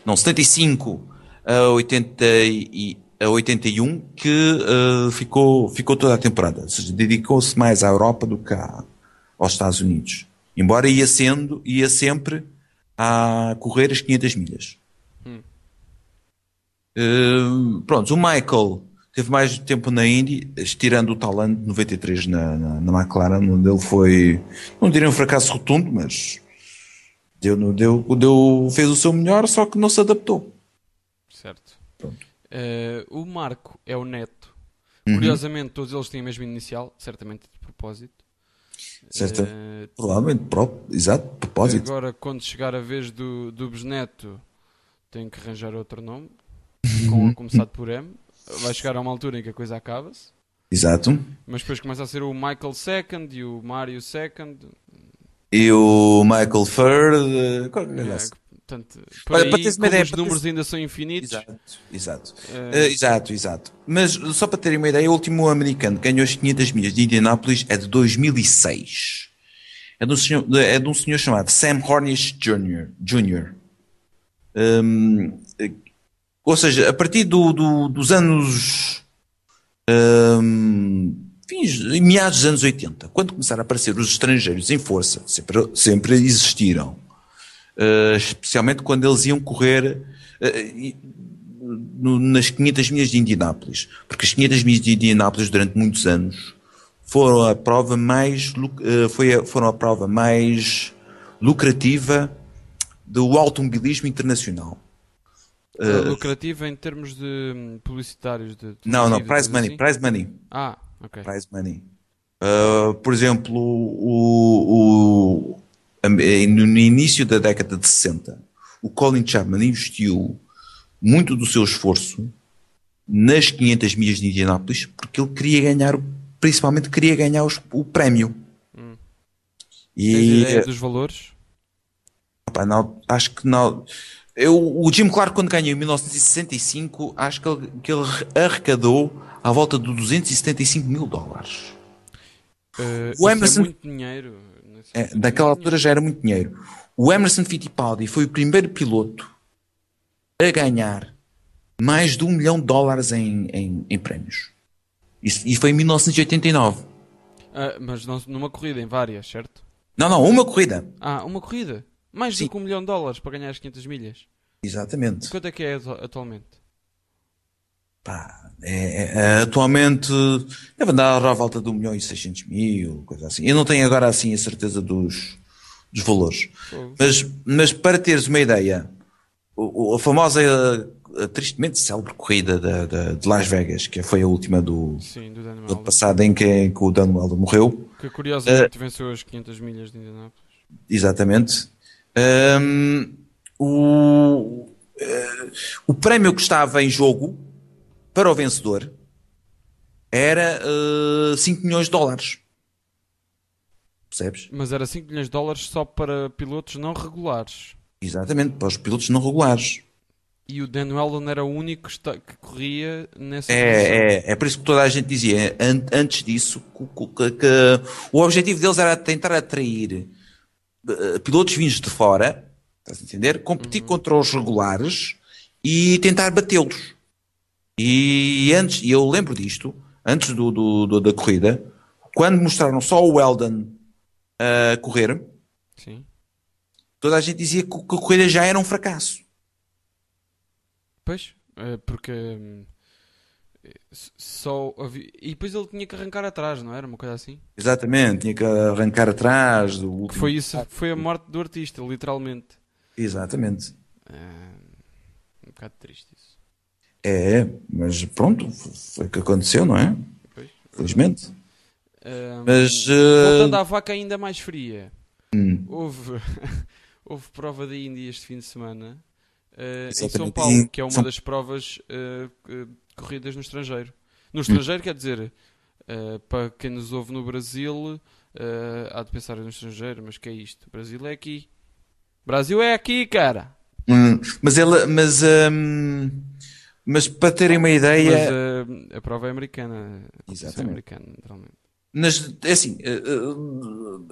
não, 75 a, 80 e, a 81 que uh, ficou, ficou toda a temporada. Ou seja, dedicou-se mais à Europa do que à, aos Estados Unidos. Embora ia sendo, ia sempre a correr as 500 milhas. Hum. Uh, pronto, o Michael teve mais tempo na Indy, estirando o talento de 93 na, na, na McLaren, onde ele foi, não diria um fracasso rotundo, mas deu, deu, deu, fez o seu melhor, só que não se adaptou. Certo. Uh, o Marco é o neto. Uhum. Curiosamente, todos eles têm a mesma inicial, certamente de propósito. Certo. Uh, Provavelmente, exato, de propósito. Agora, quando chegar a vez do, do bisneto, tem que arranjar outro nome, com, começado por M vai chegar a uma altura em que a coisa acaba-se. Exato. Mas depois começa a ser o Michael Second e o Mario Second. E o Michael Third. É, portanto, Olha, aí, para teres uma ideia, os números ainda são infinitos. Exato, exato. Uh... Uh, exato, exato. Mas só para terem uma ideia, o último americano que ganhou as 500 milhas de Indianapolis é de 2006. É de um senhor, é de um senhor chamado Sam Hornish Jr. Jr. Um, ou seja, a partir do, do, dos anos um, fins, meados dos anos 80, quando começaram a aparecer os estrangeiros em força, sempre, sempre existiram, uh, especialmente quando eles iam correr uh, no, nas 500 milhas de Indianápolis, porque as 500 milhas de Indianápolis durante muitos anos foram a prova mais, uh, foi a, foram a prova mais lucrativa do automobilismo internacional. Uh, lucrativa em termos de hum, publicitários? De, de não, não, prize money, assim? prize money. Ah, ok. Prize money. Uh, por exemplo, o, o, no início da década de 60, o Colin Chapman investiu muito do seu esforço nas 500 milhas de Indianápolis porque ele queria ganhar, principalmente queria ganhar os, o prémio. Hum. E, Tens ideia dos valores? Opa, não, acho que não. Eu, o Jim Clark, quando ganhou em 1965, acho que ele, que ele arrecadou à volta de 275 mil dólares. Uh, o é Emerson, é muito dinheiro. É, daquela altura já era muito dinheiro. O Emerson Fittipaldi foi o primeiro piloto a ganhar mais de um milhão de dólares em, em, em prémios. Isso, e foi em 1989. Uh, ah, mas não, numa corrida, em várias, certo? Não, não, uma corrida. Ah, uma corrida? Mais Sim. que um milhão de dólares para ganhar as 500 milhas. Exatamente. Quanto é que é atualmente? Pá, é, é, é atualmente deve andar à volta de 1 milhão e 600 mil, coisa assim. Eu não tenho agora assim a certeza dos, dos valores. Mas, mas para teres uma ideia, a, a famosa, a, tristemente célebre corrida de, de, de, Las Vegas, que foi a última do, Sim, do, do passado em que, em que o Dan Welder morreu. Que curiosamente uh, venceu as 500 milhas de Indianápolis. Exatamente. Um, o, uh, o prémio que estava em jogo para o vencedor era uh, 5 milhões de dólares. Percebes? Mas era 5 milhões de dólares só para pilotos não regulares. Exatamente, para os pilotos não regulares. E o Dan Weldon era o único que, está, que corria nessa é, é, é por isso que toda a gente dizia, antes disso, que, que, que o objetivo deles era tentar atrair uh, pilotos vindos de fora, estás a entender? Competir uhum. contra os regulares e tentar batê-los. E antes, e eu lembro disto, antes do, do, do, da corrida, quando mostraram só o Weldon a correr, Sim. toda a gente dizia que, que a corrida já era um fracasso. Pois, é porque hum, só havia... e depois ele tinha que arrancar atrás, não era uma coisa assim? Exatamente, tinha que arrancar atrás do último. Foi isso, foi a morte do artista, literalmente. Exatamente. É, um bocado triste isso. É, mas pronto, foi o que aconteceu, não é? Pois. Felizmente. Um, mas uh... voltando à vaca ainda mais fria, hum. houve, houve prova da Índia este fim de semana uh, em São Paulo, que é uma São... das provas uh, corridas no estrangeiro. No hum. estrangeiro, hum. quer dizer, para quem nos ouve no Brasil, há de pensar no estrangeiro, mas que é isto? O Brasil é aqui. Brasil é aqui, cara. Hum, mas ela, mas, hum, mas para terem uma ideia. Mas, uh, a prova é americana. Exatamente. É americana, naturalmente. Nas, é assim,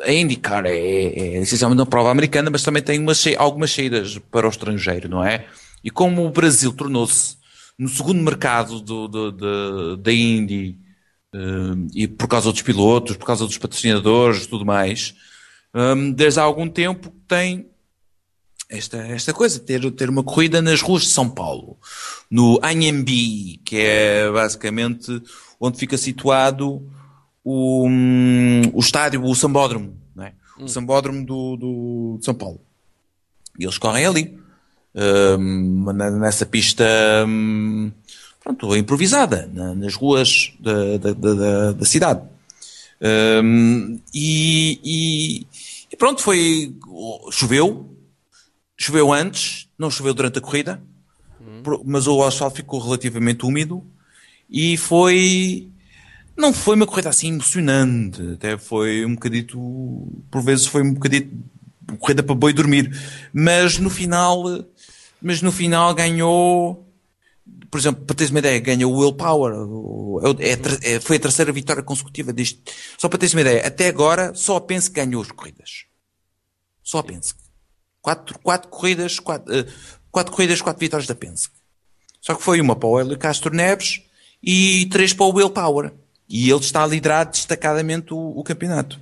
a IndyCar é, é, é essencialmente uma prova americana, mas também tem umas, algumas saídas para o estrangeiro, não é? E como o Brasil tornou-se no segundo mercado do, do, do, da Indy, e por causa dos pilotos, por causa dos patrocinadores tudo mais, um, desde há algum tempo tem esta, esta coisa, ter, ter uma corrida nas ruas de São Paulo, no Anhembi, que é basicamente onde fica situado o, um, o estádio, o Sambódromo, não é? Hum. o Sambódromo do, do, de São Paulo. E eles correm ali, um, nessa pista um, pronto, improvisada, na, nas ruas da, da, da, da cidade. E, e, e, pronto, foi. Choveu, Choveu antes, não choveu durante a corrida, uhum. mas o asfalto ficou relativamente úmido e foi. Não foi uma corrida assim emocionante, até foi um bocadito. Por vezes foi um bocadito. corrida para boi dormir. Mas no final. Mas no final ganhou. Por exemplo, para teres uma ideia, ganhou o Willpower. É, é, foi a terceira vitória consecutiva deste. Só para teres uma ideia, até agora só a Penske ganhou as corridas. Só a Penske. Quatro, quatro corridas, quatro, uh, quatro corridas, quatro vitórias da Penske. Só que foi uma para o Hélio Castro Neves e três para o Will Power. E ele está a liderar destacadamente o, o campeonato.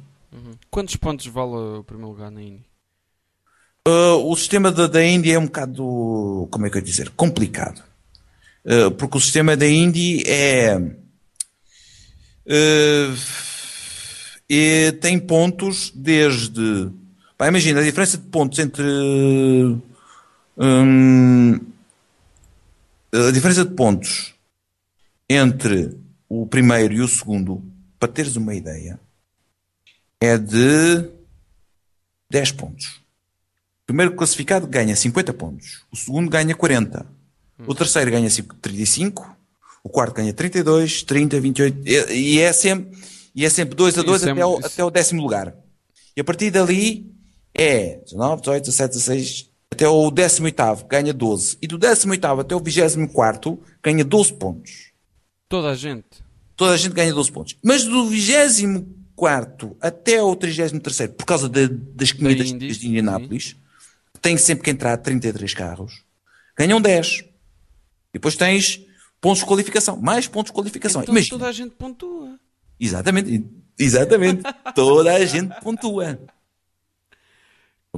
Quantos pontos vale o primeiro lugar na Indy? Uh, o sistema da, da Indy é um bocado, como é que eu ia dizer, complicado. Uh, porque o sistema da Indy é, uh, e tem pontos desde, pá, imagina a diferença de pontos entre hum, a diferença de pontos entre o primeiro e o segundo, para teres uma ideia, é de 10 pontos. O primeiro classificado ganha 50 pontos. O segundo ganha 40. O terceiro ganha 35. O quarto ganha 32, 30, 28. E e é sempre, e é sempre 2 a 2 Isso é até, ao, isso. até o décimo lugar. E a partir dali é 19, 18, 17, 16, até o décimo oitavo ganha 12. E do décimo oitavo até o vigésimo quarto ganha 12 pontos. Toda a gente. Toda a gente ganha 12 pontos. Mas do 24 até ao 33, por causa de- das corridas Indy, de Indianápolis, tem sempre que entrar 33 carros, ganham 10. E depois tens pontos de qualificação, mais pontos de qualificação. Então Imagina. toda a gente pontua. Exatamente, exatamente. toda a gente pontua.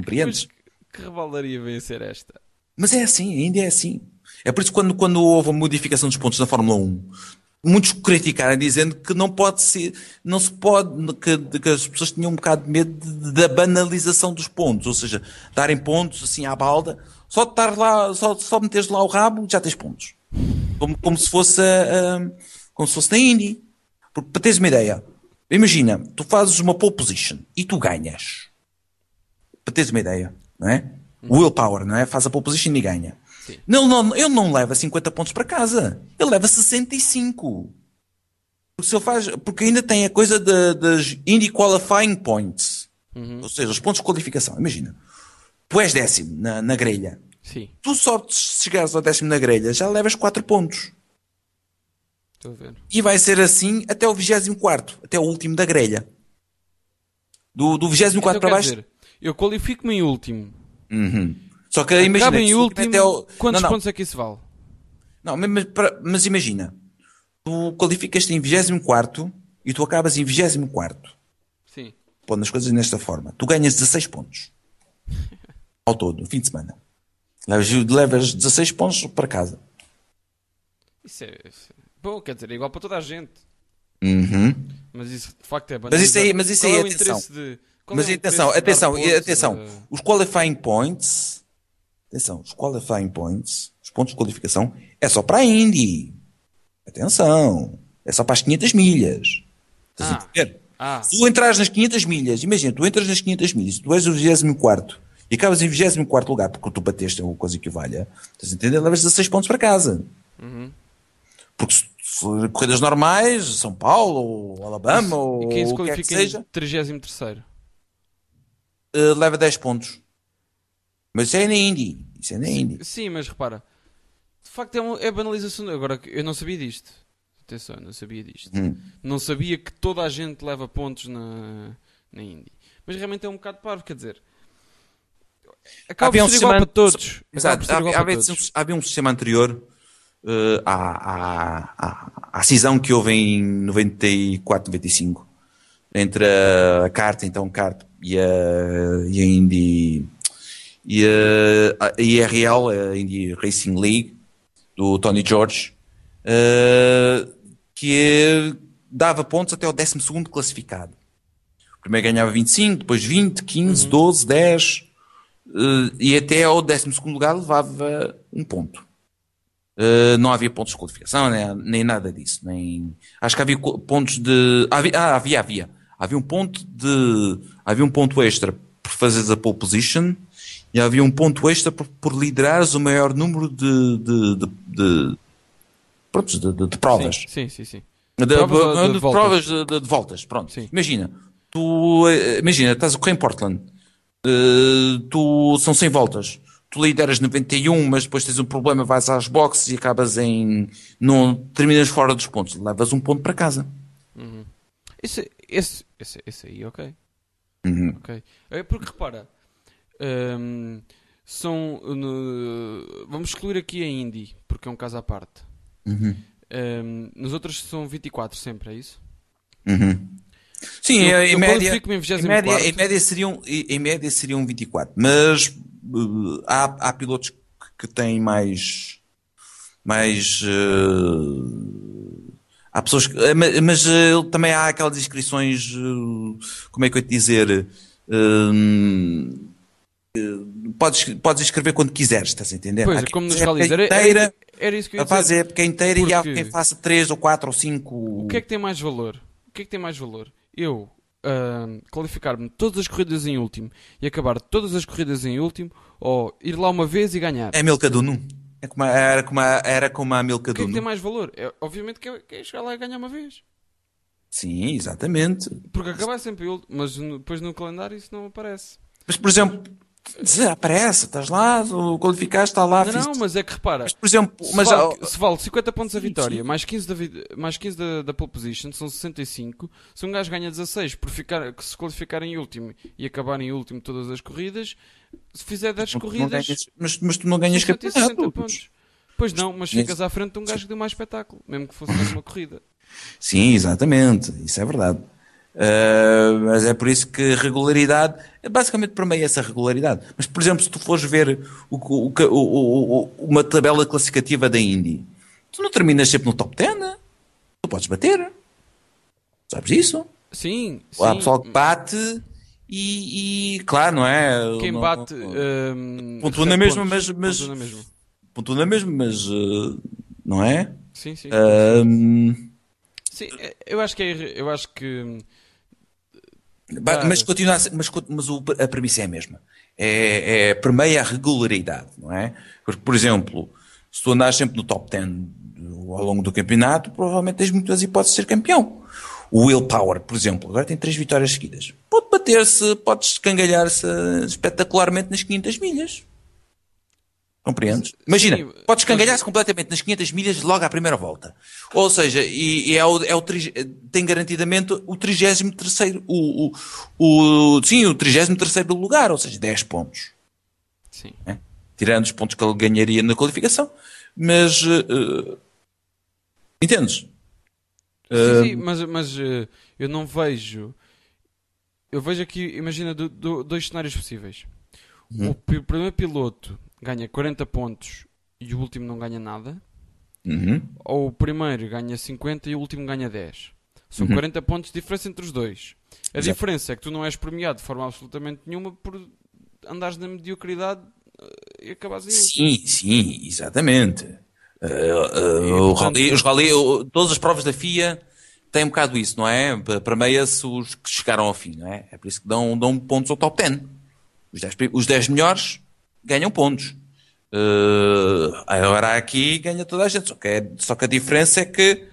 Compreendes? Mas que rebaldaria vem ser esta? Mas é assim, ainda é assim. É por isso que quando, quando houve a modificação dos pontos na Fórmula 1, muitos criticaram dizendo que não pode ser, não se pode, que, que as pessoas tinham um bocado de medo de- da banalização dos pontos, ou seja, darem pontos assim à balda, só de estar lá, só, só meteres lá o rabo, já tens pontos. Como, como se fosse, ah, como se fosse na Indy. Porque, para teres uma ideia, imagina, tu fazes uma pole position e tu ganhas. Para teres uma ideia, não é? Willpower, não é? Faz a pole position e ganha. Sim. Ele não, ele não leva 50 pontos para casa. Ele leva 65. Porque, se ele faz, porque ainda tem a coisa da- das Indy Qualifying Points. Ou seja, os pontos de qualificação. Imagina. Tu és décimo na, na grelha. Sim, Tu só se chegares ao décimo na grelha já levas 4 pontos. estou a ver. E vai ser assim até o 24, até o último da grelha. Do, do 24 Então, para baixo. dizer, eu qualifico-me em último. Uhum. Só que imagina. Acaba em último último. até o- Quantos não, não. pontos é que isso vale? Não, mas, mas, imagina, tu qualificas-te em 24 e tu acabas em 24. Sim. Pondo as coisas nesta forma. Tu ganhas 16 pontos. Ao todo, no fim de semana. Levas, levas 16 pontos para casa. Isso é. isso é- Bom, quer dizer, é igual para toda a gente. Uhum. Mas isso de facto é Mas isso aí- mas isso aí, é atenção. de. Mas é atenção, atenção, pontos atenção. a- Os qualifying points, atenção, os qualifying points, os pontos de qualificação, é só para a Indy. Atenção. É só para as 500 milhas. Estás a Ah. entender? Ah, Se tu entras nas 500 milhas, imagina, tu entras nas 500 milhas, tu és o 24 e acabas em 24 lugar porque tu bateste uma coisa que o valha, estás a entender? Levas 16 pontos para casa. Uhum. Porque se se corridas normais, São Paulo, ou Alabama, ou e quem se o que é que qualifica seja, em 33 eh, leva 10 pontos. Mas isso é na Indy. Isso é na Indy. Sim, mas repara, de facto é, uma, é banalização. Agora, eu não sabia disto. Atenção, eu não sabia disto. Hum. Não sabia que toda a gente leva pontos na, na Indy. Mas realmente é um bocado parvo, quer dizer. Acaba Havia um ser igual sistema- para todos. Exato. Havia, havia, todos. havia um sistema anterior eh, à, à, à, à cisão que houve em 94, 95 entre a kart, então kart e a, e a Indy e a, a IRL, a Indy Racing League do Tony George eh, que dava pontos até o 12 classificado. O primeiro ganhava 25, depois 20, 15, 12, 10 eh, e até ao 12 lugar levava um ponto. Eh, não havia pontos de qualificação, nem, nem nada disso. Nem... Acho que havia pontos de. Havia, ah, havia, havia. Havia um ponto de. Havia um ponto extra por fazeres a pole position e havia um ponto extra por, por liderares o maior número de. de, de, de, pronto, de, de- provas. Sim, sim, sim. sim. De, Provas de provas de, voltas, pronto. Sim. Imagina, tu, eh, imagina, estás a correr em Portland, eh, tu, são 100 voltas, tu lideras 91, mas depois tens um problema, vais às boxes e acabas em, não, terminas fora dos pontos, levas um ponto para casa. Esse, esse, esse, esse aí, ok. Uhum. ok. É porque repara, hum, são. no- vamos excluir aqui a Indy, porque é um caso à parte. Uhum. Hum, nos outros são 24 sempre, é isso? Uhum. Sim, Eu- em, eu média, em em, 24º. média, em, média seriam, em média seriam 24. Mas uh, há, há pilotos que, que têm mais. mais uh, há pessoas que. eh, ma- Mas uh, também há aquelas inscrições. uh, como é que eu ia te dizer? Um, uh, podes, podes inscrever quando quiseres, estás a entender? Pois, é como nos inteira, era, era isso que eu ia dizer. a época inteira e há Porque- quem faça 3 ou 4 ou 5. O que é que tem mais valor? O que é que tem mais valor? Eu ahm, qualificar-me todas as corridas em último e acabar todas as corridas em último ou ir lá uma vez e ganhar? É Milcaduno. É como a- era, como a, era como a O que é que tem mais valor? É, obviamente que é, que é chegar lá e ganhar uma vez. Sim, exatamente. Porque acabar sempre mas depois no calendário isso não aparece. Mas, por exemplo, desaparece, estás lá, o qualificaste, está lá. Não, não, mas é que repara, Mas, por exemplo, se, mas, vale, ah, se vale 50 pontos a vitória, sim. mais 15, da, mais 15 da, da pole position, são 65. Se um gajo ganha 16 por ficar, se qualificar em último e acabar em último todas as corridas, se fizer 10 tu não corridas, ganhas- mas, mas tu não ganhas 50 60 campeonato. pontos. Pois não, mas ficas à frente de um gajo que deu mais espetáculo, mesmo que fosse mais uma corrida. Sim, exatamente, isso é verdade. Ah, mas é por isso que regularidade, basicamente para mim é essa regularidade. Mas, por exemplo, se tu fores ver o, o- o- uma tabela classificativa da Indy, tu não terminas sempre no top 10, né? tu podes bater. Sabes isso? Sim, Há sim. pessoal que bate e, e, claro, não é? Quem Não- bate. não- hum, Pontua na mesma, mas- mas- Pontua na mesma. pontua na mesma, mas uh, não é? Sim, sim. Um, Sim, é- eu acho que é, eu acho que hum, Claro. mas continua a ser- mas, mas o- a premissa é a mesma. É, é permeia a regularidade, não é? Porque, por exemplo, se tu andares sempre no top 10 do- ao longo do campeonato, provavelmente tens muitas hipóteses de ser campeão. O Willpower, por exemplo, agora tem três vitórias seguidas. Pode bater-se, pode escangalhar-se espetacularmente nas 500 milhas. Compreendes? Imagina, Sim, pode escangalhar-se completamente nas 500 milhas logo à primeira volta. Ou seja, e, e é o, é o tem garantidamente o 33 o, o, o, sim, o 33 lugar, ou seja, 10 pontos. sim. Tirando os pontos que ele ganharia na qualificação. Mas, eh, eh, entendes? Sim, sim, mas, mas eh, eu não vejo. Eu vejo aqui, imagina, do- do- dois cenários possíveis. Uhum. O primeiro piloto ganha 40 pontos e o último não ganha nada. Uhum. Ou o primeiro ganha 50 e o último ganha 10. São Uhum. 40 pontos de diferença entre os dois. A Exato. diferença é que tu não és premiado de forma absolutamente nenhuma por andares na mediocridade eh, e acabares em. Sim, sim, exatamente. Eh, eh, E, portanto, rally- os rally- todas as provas da FIA têm um bocado isso, não é? Para meia-se os que chegaram ao fim, não é? É por isso que dão, dão pontos ao top 10. Os 10, pri- os 10 melhores ganham pontos. Eh, agora aqui ganha toda a gente, só que, é- só que a diferença é que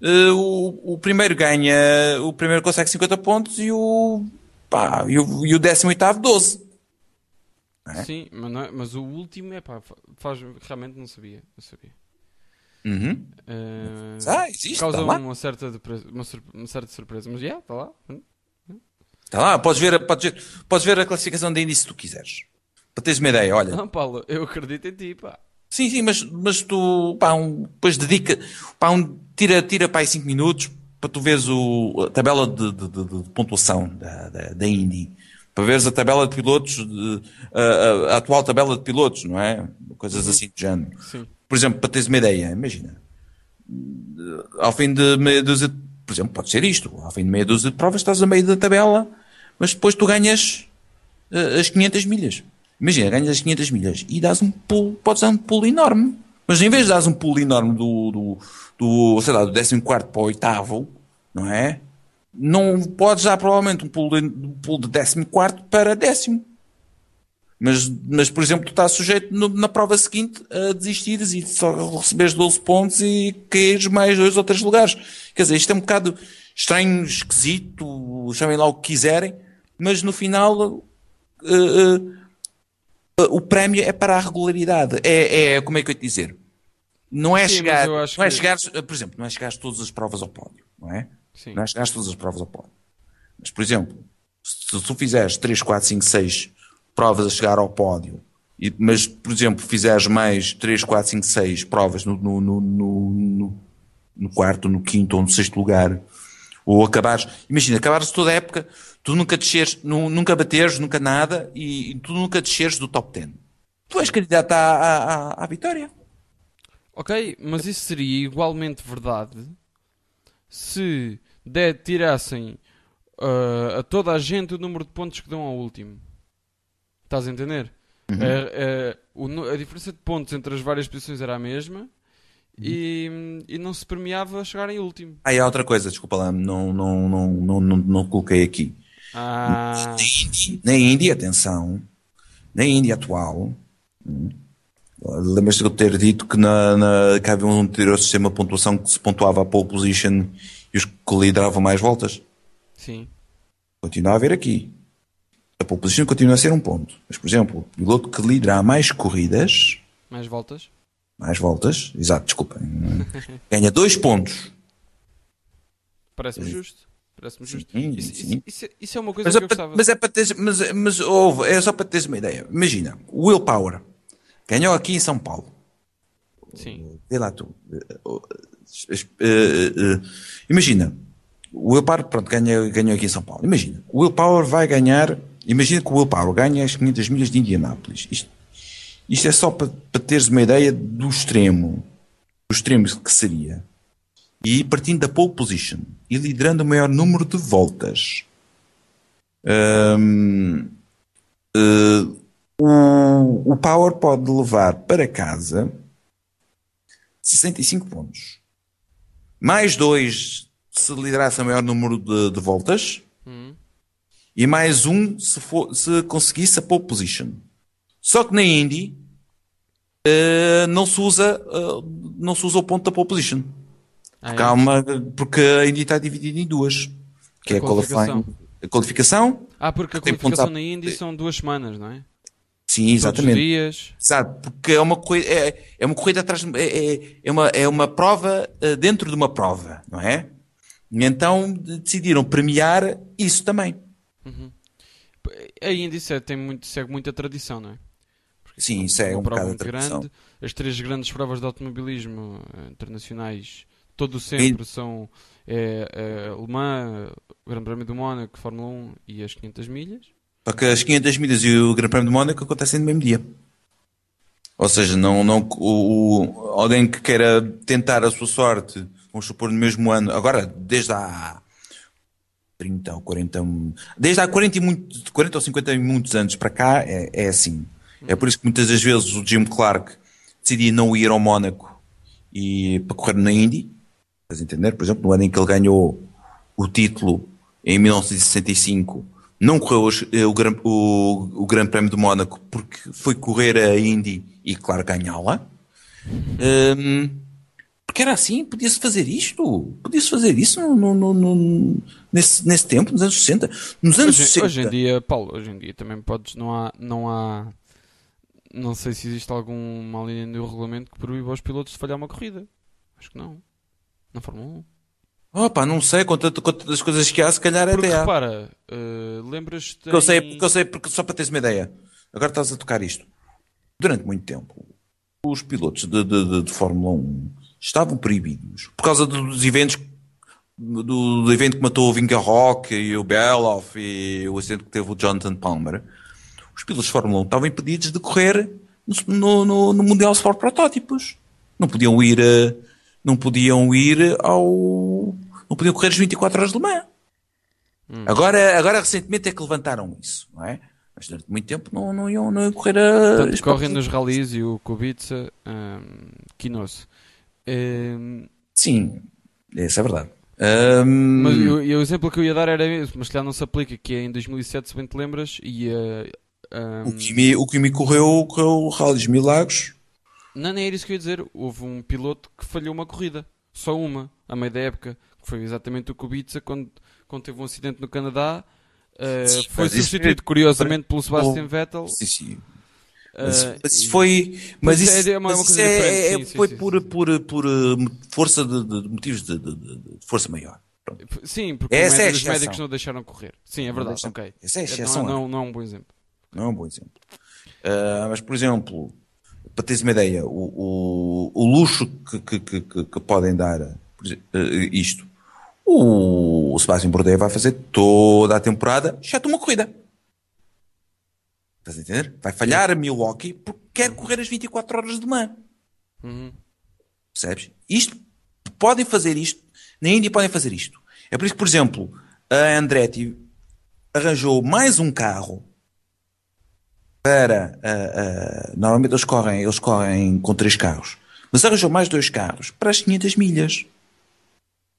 eh, o, o primeiro ganha, o primeiro consegue 50 pontos e o, pá, e o, e o 18 12. é? Sim, mas, não é- mas o último é pá, fa- faz, realmente não sabia. Não sabia. Uhum. Eh, Ah, existe, causa tá lá. uma certa, depre- uma, uma certa surpresa, mas já, está lá. Está lá, podes ver, podes, ver, podes ver a classificação de índice se tu quiseres. Para teres uma ideia, olha. Não, Paulo, eu acredito em ti, pá. Sim, sim, mas, mas tu, pá, um, depois dedica, pá, um, tira, tira para aí 5 minutos para tu veres o, a tabela de, de- de- de pontuação da, da, da Indy. Para veres a tabela de pilotos, a, a- a atual tabela de pilotos, não é? Coisas assim do género. Sim. Por exemplo, para teres uma ideia, imagina, ao fim de meia dúzia, por exemplo, pode ser isto, ao fim de meia dúzia de provas estás a meio da tabela, mas depois tu ganhas eh, as 500 milhas. Imagina, ganhas as 500 milhas e dás um pulo, podes dar um pulo enorme. Mas em vez de dar um pulo enorme do, do, do sei lá, do 14 para o oitavo, não é? Não podes dar provavelmente um pulo de, um pulo de 14 para décimo. Mas, mas, por exemplo, tu estás sujeito no- na prova seguinte a desistires e só receberes 12 pontos e caíres mais dois ou três lugares. Quer dizer, isto é um bocado estranho, esquisito, chamem lá o que quiserem, mas no final eh, eh, o prémio é para a regularidade. É, é como é que eu ia te dizer? Não é Sim, chegar, não é que- chegar, por exemplo, não é chegar todas as provas ao pódio, não é? Sim. Não é chegar todas as provas ao pódio. Mas, por exemplo, se tu fizeres 3, 4, 5, 6 provas a chegar ao pódio, e- mas, por exemplo, fizeres mais 3, 4, 5, 6 provas no, no, no, no- no quarto, no quinto ou no sexto lugar, Ou acabares, imagina, acabares toda a época, tu nunca desceres, nu- nunca bateres, nunca nada, e, e tu nunca desceres do top 10. Tu és candidato à, à, à, à vitória. Ok, mas isso seria igualmente verdade se de, tirassem ah, a toda a gente o número de pontos que dão ao último. Estás a entender? É- é, o nu- a diferença de pontos entre as várias posições era a mesma e, e não se premiava chegar em último. Ah, e há outra coisa, desculpa lá, não, não, não, não, não, não coloquei aqui. Ah, Na Índia, atenção, na Índia atual, lembras-te de eu ter dito que, na, na, que havia um anterior sistema de pontuação que se pontuava a pole position e os que lideravam mais voltas? sim. Continua a haver aqui. A pole position continua a ser um ponto. Mas, por exemplo, o piloto que liderar mais corridas, Mais voltas? mais voltas, exato, desculpem, ganha dois pontos. Parece-me justo. Parece-me justo. Sim, Isso, sim. isso- isso é- isso é uma coisa Mas é, que eu para, gostava. mas é para teres, mas, mas ouve, é só para teres uma ideia. Imagina, o Will Power ganhou aqui em São Paulo. Sim. Vê lá tu. Imagina, o Will Power, pronto, ganhou, ganhou aqui em São Paulo. Imagina, o Will Power vai ganhar. Imagina que o Will Power ganha as 500 milhas de Indianápolis. Isto, isto é só para, para teres uma ideia do extremo. Do extremo que seria. E partindo da pole position e liderando o maior número de voltas. Hum, eh, o, o Power pode levar para casa 65 pontos. Mais dois se liderasse o maior número de, de voltas. Hum. E mais um se, for, se conseguisse a pole position. Só que na Indy eh, não, se usa, eh, não se usa o ponto da pole position. Ah, Porque, é? há uma, porque a Indy está dividida em duas. Que A é a qualificação. A qualificação. Ah, porque a qualificação a- na Indy são duas semanas, não é? Sim, Todos os exatamente. dias. Exato, porque é uma corrida, é, é uma corrida atrás, é, é, é uma, é uma prova eh, dentro de uma prova, não é? Então de- decidiram premiar isso também. A Indy se- tem muito, segue muita tradição, não é? Porque Sim, isso é uma um prova bocado a muito grande. As três grandes provas de automobilismo eh, internacionais, todo sempre, são é, é, Le Mans, Grande Prémio do Mónaco, Fórmula 1 e as 500 milhas. Só que as 500 milhas e o Grande Prémio de Mónaco acontecem no mesmo dia. Ou seja, não, não, o, o- alguém que queira tentar a sua sorte, vamos supor, no mesmo ano, agora, desde há 30 ou 40, desde há 40, e muito, 40 ou 50 e muitos anos para cá, é, é assim. É por isso que muitas das vezes o Jim Clark decidia não ir ao Mónaco e para correr na Indy. Estás a entender? Por exemplo, no ano em que ele ganhou o título em 1965, não correu os- eh, o, Gran- o, o Grande Prémio de Mónaco porque foi correr a Indy e, claro, ganhá-la. Hum, porque era assim, podia-se fazer isto, podia-se fazer isso no, no- no- nesse, nesse tempo, nos anos 60. Nos anos Hoje, 60. hoje em dia, Paulo, hoje em dia também podes, não há, não há, não sei se existe alguma linha no regulamento que proíba aos pilotos de falhar uma corrida. Acho que não. Na Fórmula 1. Opa, não sei, com tantas coisas que há, se calhar Porque até há. repara, eh, lembras-te. Porque eu sei, em- porque eu sei, porque só para teres uma ideia. Agora estás a tocar isto. Durante muito tempo, os pilotos de, de, de- de Fórmula 1 estavam proibidos por causa dos eventos do, do evento que matou o Vinca Rock e o Beloff e o acidente que teve o Jonathan Palmer. Os pilotos de Fórmula 1 estavam impedidos de correr no, no, no Mundial Sport Protótipos. Não podiam ir, eh, não podiam ir ao, não podiam correr as 24 horas de Le Mans. Agora, agora recentemente é que levantaram isso, não é? Mas durante muito tempo não, não, iam, não iam correr a. Tanto correm nos rallies e o Kubica, um, Quinoso. Ehm, Sim, isso é verdade. Ahm, mas eu- e o exemplo que eu ia dar era mesmo, mas se calhar não se aplica, que é em 2007, se bem te lembras, e eh, o, um, Kimi, o Kimi correu, correu o Rally dos Milagres. Não, nem era isso que eu ia dizer. Houve um piloto que falhou uma corrida. Só uma, a meio da época. Que foi exatamente o Kubica quando, quando teve um acidente no Canadá. Uh, foi isso substituído, é- curiosamente, pelo Sebastian Vettel. Sim, sim. Uh, Mas, isso foi. Mas é, isso, é uma- mas isso coisa é- diferente, é- sim, foi sim, por, sim. por, por, uh, força de, de- motivos de, de- de- força maior. Pronto. Sim, porque Essa é os médicos não deixaram correr. Sim, é verdade, deixam- ok. Essa é a Não, exceção. não, não é um bom exemplo. Não é um bom exemplo. Ah, mas, por exemplo, para teres uma ideia, o, o, o luxo que, que, que, que- podem dar ah, isto. o, o Sebastian Bourdais vai fazer toda a temporada, exceto uma corrida. Estás a entender? Vai falhar a Milwaukee porque quer correr as 24 horas de manhã. Uhum. Percebes? Isto, podem fazer isto, na Índia podem fazer isto. É por isso que, por exemplo, a Andretti arranjou mais um carro para. Uh, uh, normalmente eles correm, eles correm com três carros, mas arranjou mais dois carros para as 500 milhas.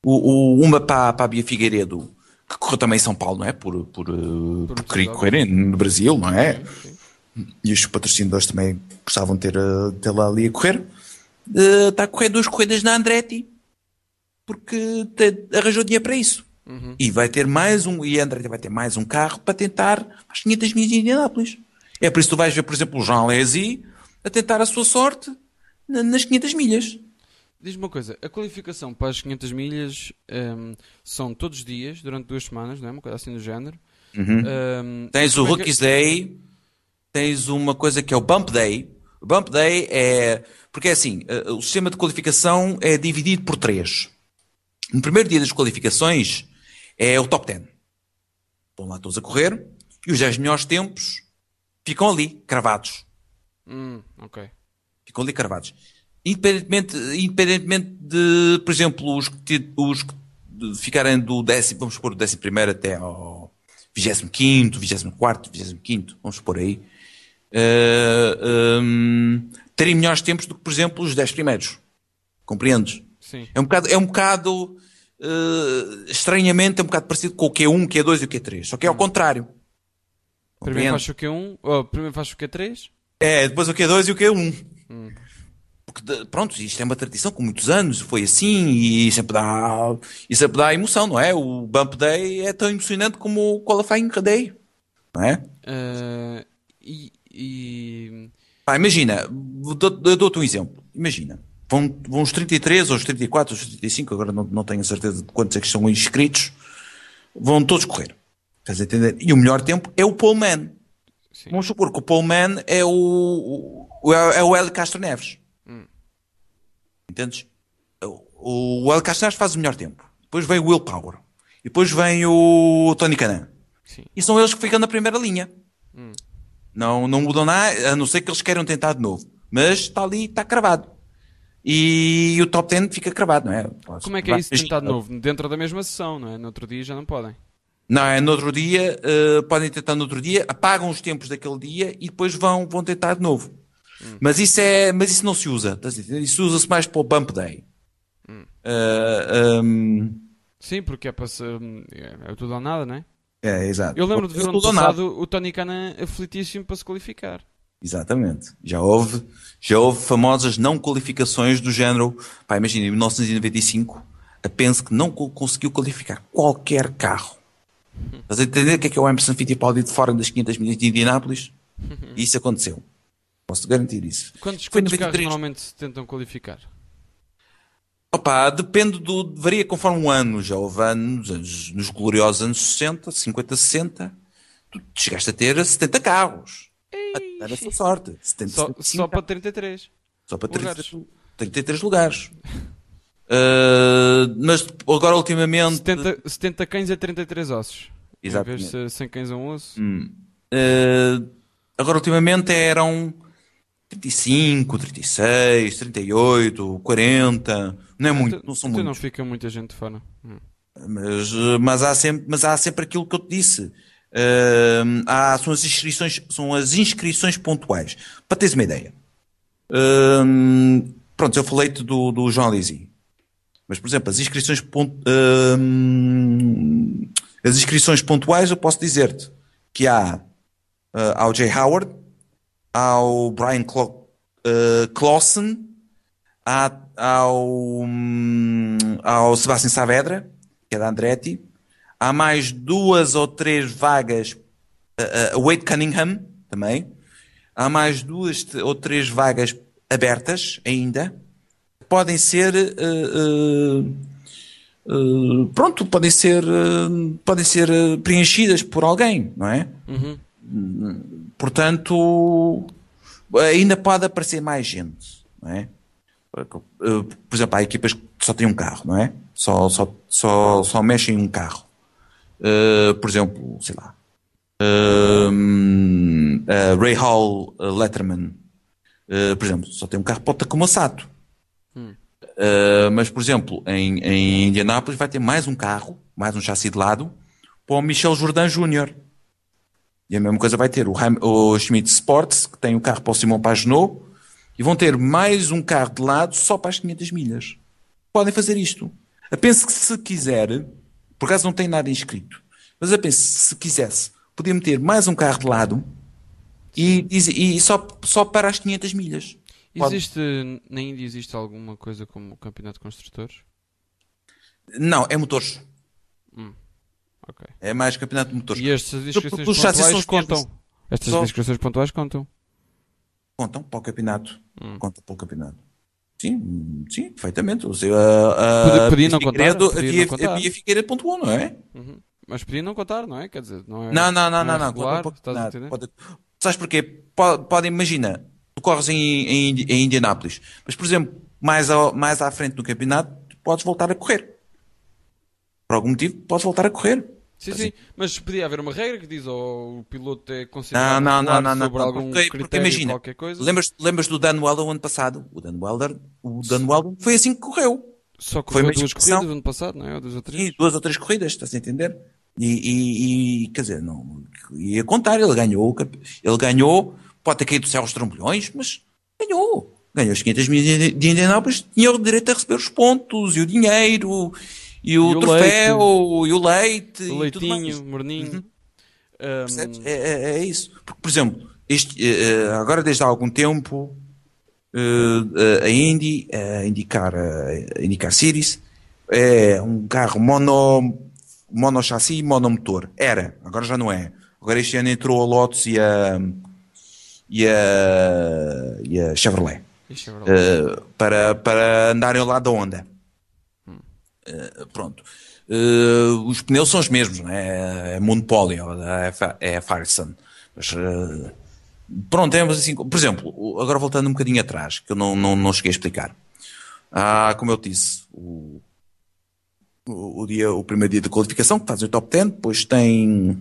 O, o, uma para, para a Bia Figueiredo, que correu também em São Paulo, não é? Por, por, uh, por, por querer correr no Brasil, não é? Sim, sim. E os patrocinadores também gostavam de ter, ter lá ali a correr. está a correr duas corridas na Andretti porque te, arranjou dinheiro para isso. Uhum. E vai ter mais um, e a Andretti vai ter mais um carro para tentar as 500 milhas de Indianápolis. É por isso que tu vais ver, por exemplo, o Jean Lézy a tentar a sua sorte nas 500 milhas. Diz-me uma coisa, a qualificação para as 500 milhas um, são todos os dias, durante duas semanas, não é? Uma coisa assim do género. Uhum. Um, tens o é Rookies que... Day, tens uma coisa que é o Bump Day. O Bump Day é. Porque é assim, eh, o sistema de qualificação é dividido por três. No primeiro dia das qualificações é o top 10. Estão lá todos a correr e os 10 melhores tempos ficam ali, cravados. Hum, ok. Ficam ali cravados. Independentemente, independentemente de, por exemplo, os que, os que ficarem do décimo, vamos supor, do décimo primeiro até ao 25, 24, 25, vamos supor aí, uh, um, terem melhores tempos do que, por exemplo, os 10 primeiros. Compreendes? Sim. É um bocado, é um bocado uh, estranhamente, é um bocado parecido com o Q1, Q2 e o Q3, só que é ao hum. contrário. Primeiro faz o Q1, oh, primeiro faz o Q3? É, depois o Q2 e o Q1. Hum. Porque, pronto, isto é uma tradição com muitos anos, foi assim e sempre dá, e sempre dá emoção, não é? O Bump Day é tão emocionante como o Qualifying Day, não é? Uh, e, e... Pá, imagina, eu dou-te um exemplo. Imagina, vão, vão os 33, ou os 34, ou os 35, agora não, não tenho a certeza de quantos é que são inscritos, vão todos correr. Estás a entender? E o melhor tempo é o Pullman. Sim. Vamos supor que o Pullman é o, o, é o Hélio Castro Neves. Entendes? O, o El Castro faz o melhor tempo. Depois vem o Will Power. E depois vem o Tony Canan. Sim. E são eles que ficam na primeira linha. Hum. Não, não mudam nada, a não ser que eles queiram tentar de novo. Mas está ali, está cravado. E o top 10 fica cravado, não é? Como é que é isso de tentar de novo? Dentro da mesma sessão, não é? No outro dia já não podem. Não, é no outro dia, uh, podem tentar no outro dia, apagam os tempos daquele dia e depois vão, vão tentar de novo. Hum. Mas isso é, mas isso não se usa. Isso usa-se mais para o bump day. Hum. Uh, um... Sim, porque é para ser, é, é tudo ou nada, não é? É, exato. Eu lembro de ver ano passado o Tony Khan aflitíssimo para se qualificar. Exatamente. Já houve, já houve famosas não qualificações do género. Pá, imagina, em 1995, a Penske que não conseguiu qualificar qualquer carro. Estás a entender o que é que é o Emerson Fittipaldi de fora das 500 milhas de Indianápolis? E isso aconteceu. Posso garantir isso. Quantos, quantos carros normalmente se tentam qualificar? Opa, depende do. varia conforme o ano. Já houve anos, nos gloriosos anos 60, 50, 60, tu chegaste a ter 70 carros. Era a sua sorte. 70, só, só para 33. Só para 33 lugares. 33 lugares. Uh, mas agora ultimamente. 70, 70 cães a 33 ossos. Exatamente. Em vez de 100 cães a um osso. Hum. Uh, agora ultimamente eram 35, 36, 38, 40. Não é muito, não são muitos. não fica muita gente fora. Hum. Mas, mas, há sempre, mas há sempre aquilo que eu te disse. Uh, há, são, as inscrições, são as inscrições pontuais. Para teres uma ideia. Uh, pronto, eu falei-te do, do João Lisi. Mas, por exemplo, as inscrições, pont, uh, as inscrições pontuais, eu posso dizer-te que há uh, ao Jay Howard, ao Brian Clo uh, Clausen, ao, um, ao Sebastian Saavedra, que é da Andretti. Há mais duas ou três vagas, uh, uh, Wade Cunningham também. Há mais duas ou três vagas abertas ainda. Podem ser. Uh, pronto, podem ser, podem ser preenchidas por alguém, não é? Uhum. Portanto, ainda pode aparecer mais gente, não é? Por exemplo, há equipas só tem um carro, não é? Só, só, só, só mexe em um carro. Uh, por exemplo, sei lá. Uh, Ray Hall Letterman, por exemplo, só tem um carro para o Takuma Sato. Hum. mas, por exemplo, em, em Indianápolis vai ter mais um carro, mais um chassi de lado, para o Michel Jordan Jr. E a mesma coisa vai ter o, o Schmidt Sports, que tem o carro para o Simon Pagenaud, e vão ter mais um carro de lado só para as 500 milhas. Podem fazer isto. Apenso que se quiser, por acaso não tem nada inscrito, mas apenso se quisesse, podia meter mais um carro de lado e, e, e só, só para as 500 milhas. Existe, na Índia existe alguma coisa como o campeonato de construtores? Não, é motores. Hum. Okay. É mais campeonato de motores. E estas inscrições pontuais contam? Estas Só... inscrições pontuais contam? Contam para o campeonato. Hum. Contam para o campeonato. Sim, sim, perfeitamente. Ou seja, a, a, podia, não contar, podia havia, não contar. Havia Figueira pontuou, não é? Uhum. Mas podia não contar, não é? Quer dizer, não é. Não, não, não, não. não, é não pode, pode, Sabes porquê? Pode, pode imagina, tu corres em, em, em Indianápolis, mas por exemplo, mais, ao, mais à frente do campeonato, podes voltar a correr. Por algum motivo, podes voltar a correr. Sim, assim. sim, mas podia haver uma regra que diz ou oh, o piloto é considerado não, não, não, não, sobre não, algum porque, critério porque imagina, qualquer coisa. Lembras, lembras do Dan Welder o ano passado? O Dan Welder, o Dan Welder foi assim que correu. Só que foi duas corridas no ano passado, não é? Ou duas ou três? Sim, duas ou três corridas, estás a entender? E, e, e, quer dizer, não, ia contar, ele ganhou, ele ganhou, pode ter caído do céu aos trambolhões, mas ganhou. Ganhou os 500 mil de Indianápolis, tinha o direito a receber os pontos e o dinheiro e o, e o troféu, leite. e o leite, o leitinho, morninho. Uhum. Um... É, é, é, isso. Porque, por exemplo, este, uh, agora desde há algum tempo, uh, a Indy, a indicar, a indicar Series, é um carro mono, mono chassi, monomotor. Era, agora já não é. Agora este ano entrou a Lotus e a, e a, e a Chevrolet. E Chevrolet. Uh, para, para andarem ao lado da Honda. Eh, pronto. Uh, os pneus são os mesmos, não é? É monopólio, é a Firestone. Mas, uh, pronto, é assim. Por exemplo, agora voltando um bocadinho atrás, que eu não, não, não cheguei a explicar. Ah, como eu disse, o, o, dia, o primeiro dia de qualificação, que faz o top 10, depois tem,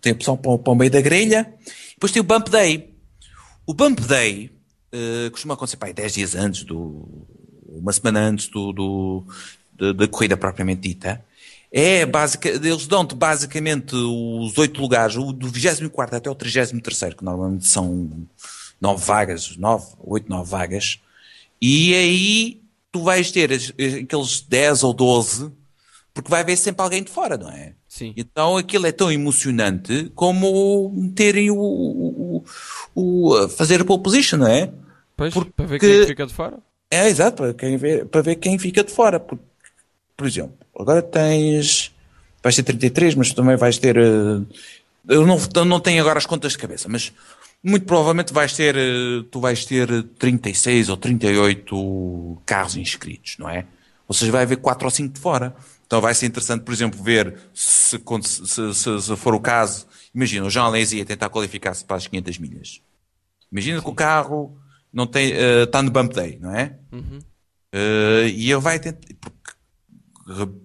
tem a opção para, para o meio da grelha, depois tem o Bump Day. O Bump Day uh, costuma acontecer aí 10 dias antes do. Uma semana antes do, do, da corrida propriamente dita, é básica, eles dão-te basicamente os oito lugares, o do 24 até o 33, que normalmente são nove vagas, nove, oito, nove vagas, e aí tu vais ter aqueles 10 ou 12, porque vai haver sempre alguém de fora, não é? Sim. Então aquilo é tão emocionante como terem o, o, o, fazer a pole position, não é? Pois, porque, para ver quem fica de fora. É, exato, para, quem ver, para ver quem fica de fora. Porque por exemplo, agora tens. Vais ter 33, mas também vais ter. Uh, eu não, não tenho agora as contas de cabeça, mas muito provavelmente vais ter. Uh, tu vais ter 36 ou 38 carros inscritos, não é? Ou seja, vai haver 4 ou 5 de fora. Então vai ser interessante, por exemplo, ver se, se, se, se for o caso. Imagina, o Jean Alesi ia tentar qualificar-se para as 500 milhas. Imagina Sim. que o carro não tem, uh, está no bump day, não é? Uhum. Uh, e ele vai tentar, porque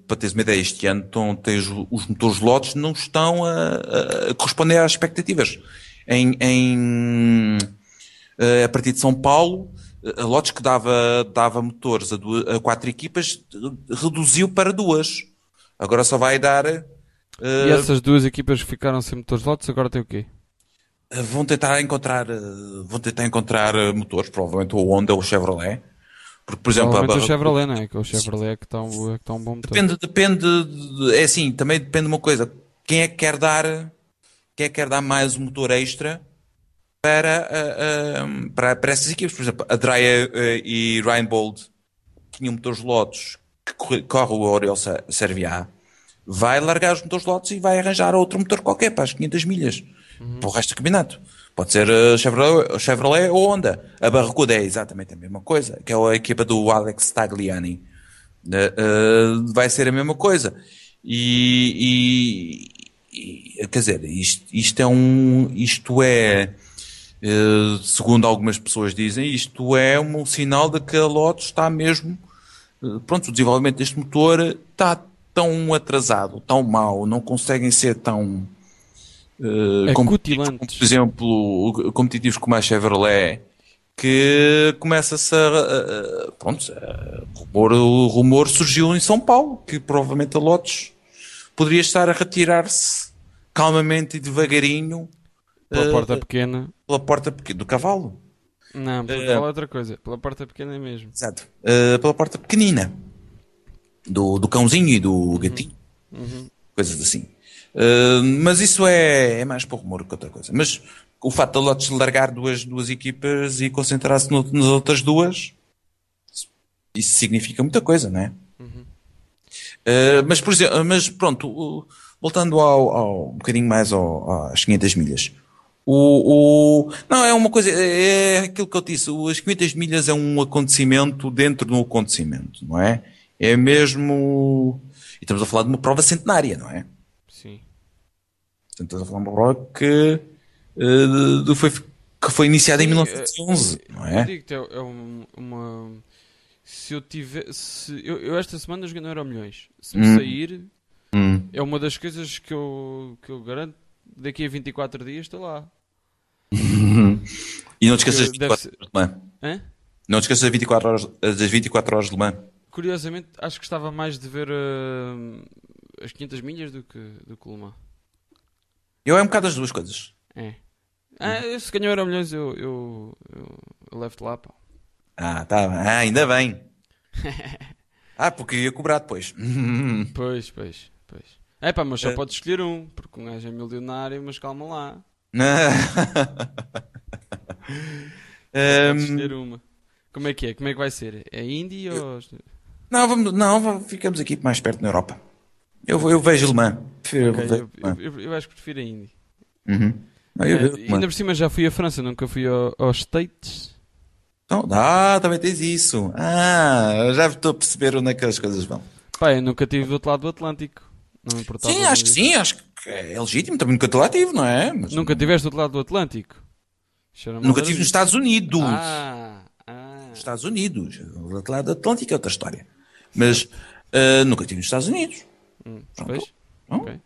para teres uma ideia, este ano estão, tens, os motores lotes não estão a, a corresponder às expectativas. Em, em, eh, a partir de São Paulo, a lotes que dava, dava motores a, duas, a quatro equipas reduziu para duas. Agora só vai dar. Uh, e essas duas equipas que ficaram sem motores lotes agora tem o quê? Vão tentar encontrar, vão tentar encontrar motores, provavelmente o Honda ou o Chevrolet porque, por exemplo, a, o Chevrolet, não é? Que o Chevrolet é que está um, é que está um bom motor. Depende, depende, é assim, também depende de uma coisa. Quem é que quer dar, quem é que quer dar mais um motor extra para, uh, uh, para, para essas equipes? Por exemplo, a Dreyer uh, e Ryan Bold tinham motores lotes que corre, corre o Oriol Servia, vai largar os motores lotes e vai arranjar outro motor qualquer para as 500 milhas uhum. para o resto do campeonato. Pode ser uh, Chevrolet, Chevrolet ou Honda. A Barracuda é exatamente a mesma coisa, que é a equipa do Alex Tagliani. Uh, uh, vai ser a mesma coisa. E, e, e quer dizer, isto, isto, é um, isto é, segundo algumas pessoas dizem, isto é um sinal de que a Lotus está mesmo eh, pronto, o desenvolvimento deste motor está tão atrasado, tão mau, não conseguem ser tão uh, competitivos, como, por exemplo, competitivos como a Chevrolet, que começa-se a, a, pronto, a rumor, o rumor surgiu em São Paulo, que provavelmente a Lotus poderia estar a retirar-se calmamente e devagarinho pela uh, porta pequena pela porta pequena do cavalo não, pela uh, é outra coisa pela porta pequena mesmo exato pela porta pequenina do, do cãozinho e do uhum. gatinho uhum. coisas assim mas isso é, é mais por rumor que outra coisa mas o facto da Lotus largar duas, duas equipas e concentrar-se nas outras duas isso significa muita coisa, não é? Uhum. Uh, mas, por exemplo, mas pronto, voltando ao, ao, um bocadinho mais ao, às 500 milhas. O, o, não, é uma coisa, é, é aquilo que eu disse, as 500 milhas é um acontecimento dentro de um acontecimento, não é? É mesmo, e estamos a falar de uma prova centenária, não é? Sim. Estamos a falar de uma prova que, uh, foi, que foi iniciada Sim, em 1911, é, não é? Eu digo que é, é uma, se eu tiver, se, eu, eu esta semana joguei no Euro Milhões, se me hum. sair, Hum. É uma das coisas que eu, que eu garanto. Daqui a 24 dias estou lá. e não te esqueças das 24 ser... horas de. Hã? Não te esqueças das 24 horas, das 24 horas de manhã. Curiosamente, acho que estava mais de ver uh, as 500 milhas do que, do que o Le Mans. Eu é um bocado as duas coisas. É. Ah, se ganhou Euro Milhões, eu, eu, eu, eu levo-te lá, pá. Ah, tá. Ah, ainda bem. ah, porque ia cobrar depois. pois, pois. Pois. É pá, mas só é. podes escolher um, porque um gajo é milionário, mas calma lá. podes escolher uma. Como é que é? Como é que vai ser? É Indy ou. Não, vamos, não, ficamos aqui mais perto na Europa. Eu, eu vejo alemã. Prefiro, okay, eu, eu, eu, eu, acho que prefiro a Indy. Uhum. Não, é, ainda por cima já fui à França, nunca fui ao, aos States. Não, ah, também tens isso. Ah, já estou a perceber onde é que as coisas vão. Pá, eu nunca estive do outro lado do Atlântico. Não importava. Sim, acho que sim, acho que é legítimo, também nunca te lá tive, não é? Mas nunca tiveste do outro lado do Atlântico? Nunca tive nos Estados Unidos. Ah, ah. Nos Estados Unidos. Do outro lado do Atlântico é outra história. Mas uh, nunca tive nos Estados Unidos. Hum, pois? Okay.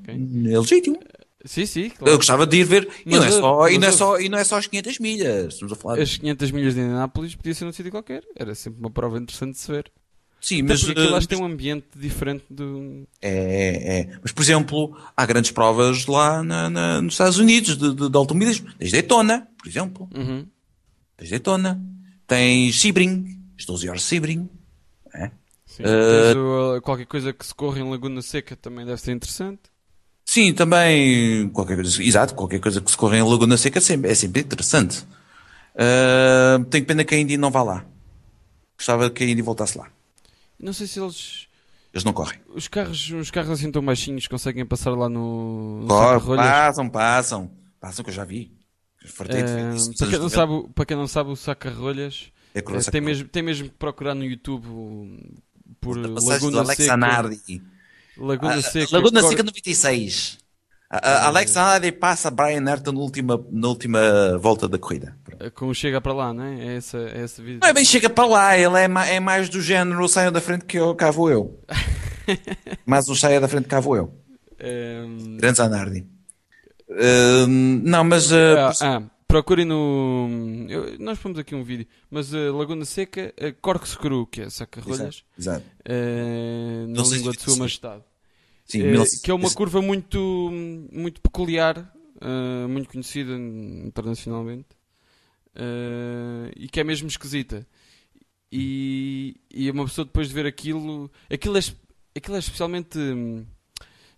Okay. É legítimo. Sim, sim. Claro. Eu gostava de ir ver. E não, é só, e, não é só, e não é só as 500 milhas. Estamos a falar. As 500 milhas de Indianápolis podia ser num sítio qualquer. Era sempre uma prova interessante de se ver. Sim, mas. Porque lá uh, tem um ambiente diferente do. É, é. Mas, por exemplo, há grandes provas lá na, na, nos Estados Unidos de, de, de automobilismo. Tens Daytona, por exemplo. Uhum. Tens Daytona. Tens Sebring, as 12 horas de Sebring. É? Sim, uh, qualquer coisa que se corre em Laguna Seca também deve ser interessante. Sim, também qualquer coisa, exato, qualquer coisa que se corre em Laguna Seca é sempre, é sempre interessante. Uh, tenho pena que a Indy não vá lá. Gostava que a Indy voltasse lá. Não sei se eles. Eles não correm. Os carros, os carros assim tão baixinhos conseguem passar lá no. no Corre, passam, passam. Passam que eu já vi. Fartei de para, quem não sabe, para quem não sabe, o saca-rolhas é é, tem, mesmo, tem mesmo que procurar no YouTube por Laguna Seca. Laguna uh, Seca. Laguna. Seca 96. A, Alex Andrade passa Brian Ayrton na última, na última volta da corrida. Com chega para lá, não é? É essa, é essa vida. Não é bem chega para lá, ele é, é mais do género saia da frente que eu, cá vou eu. Mas o saia da frente cá vou eu. Um... Grande Zanardi. Uh, não, mas. Uh, ah, ah, procurem no. Eu, nós pomos aqui um vídeo, mas uh, Laguna Seca, uh, Corkscrew, que é saca-rolhas, exato, exato. Uh, na língua de Sua Majestade. Sim, é, que é uma curva muito, muito peculiar, uh, muito conhecida internacionalmente uh, e que é mesmo esquisita. E, e uma pessoa depois de ver aquilo, aquilo é, aquilo é especialmente.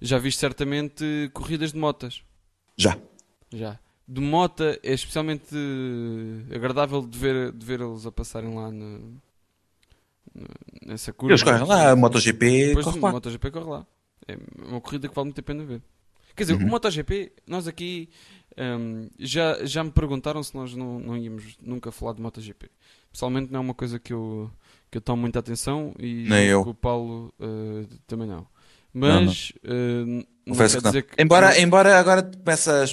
Já viste certamente corridas de motas? Já. Já. De mota é especialmente agradável de ver, de ver eles a passarem lá no, nessa curva. Eles correm lá, a MotoGP corre lá. MotoGP corre lá. É uma corrida que vale muito a pena ver. Quer dizer, uhum. o MotoGP, nós aqui um, já, já me perguntaram se nós não, não íamos nunca falar de MotoGP. Pessoalmente não é uma coisa que eu, que eu tomo muita atenção e Nem eu. o Paulo uh, também não. Mas não, não. Uh, não quer dizer que... Embora, embora agora comece a,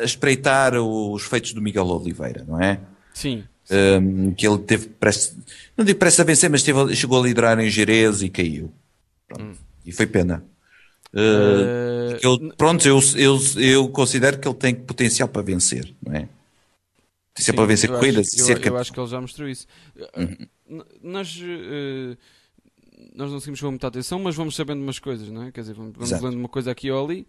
a espreitar os feitos do Miguel Oliveira, não é? Sim. Um, que ele teve prestes, não digo prestes a vencer, mas teve, chegou a liderar em Jerez e caiu. Hum. E foi pena. Uh, uh, ele, pronto, eu, eu, eu considero que ele tem potencial para vencer, não é? Potencial para vencer corridas. Acho, cerca... eu, eu, acho que ele já mostrou isso. Uhum. Nós, uh, nós não seguimos com muita atenção, mas vamos sabendo umas coisas, não é? Quer dizer, vamos, vamos lendo uma coisa aqui ou ali.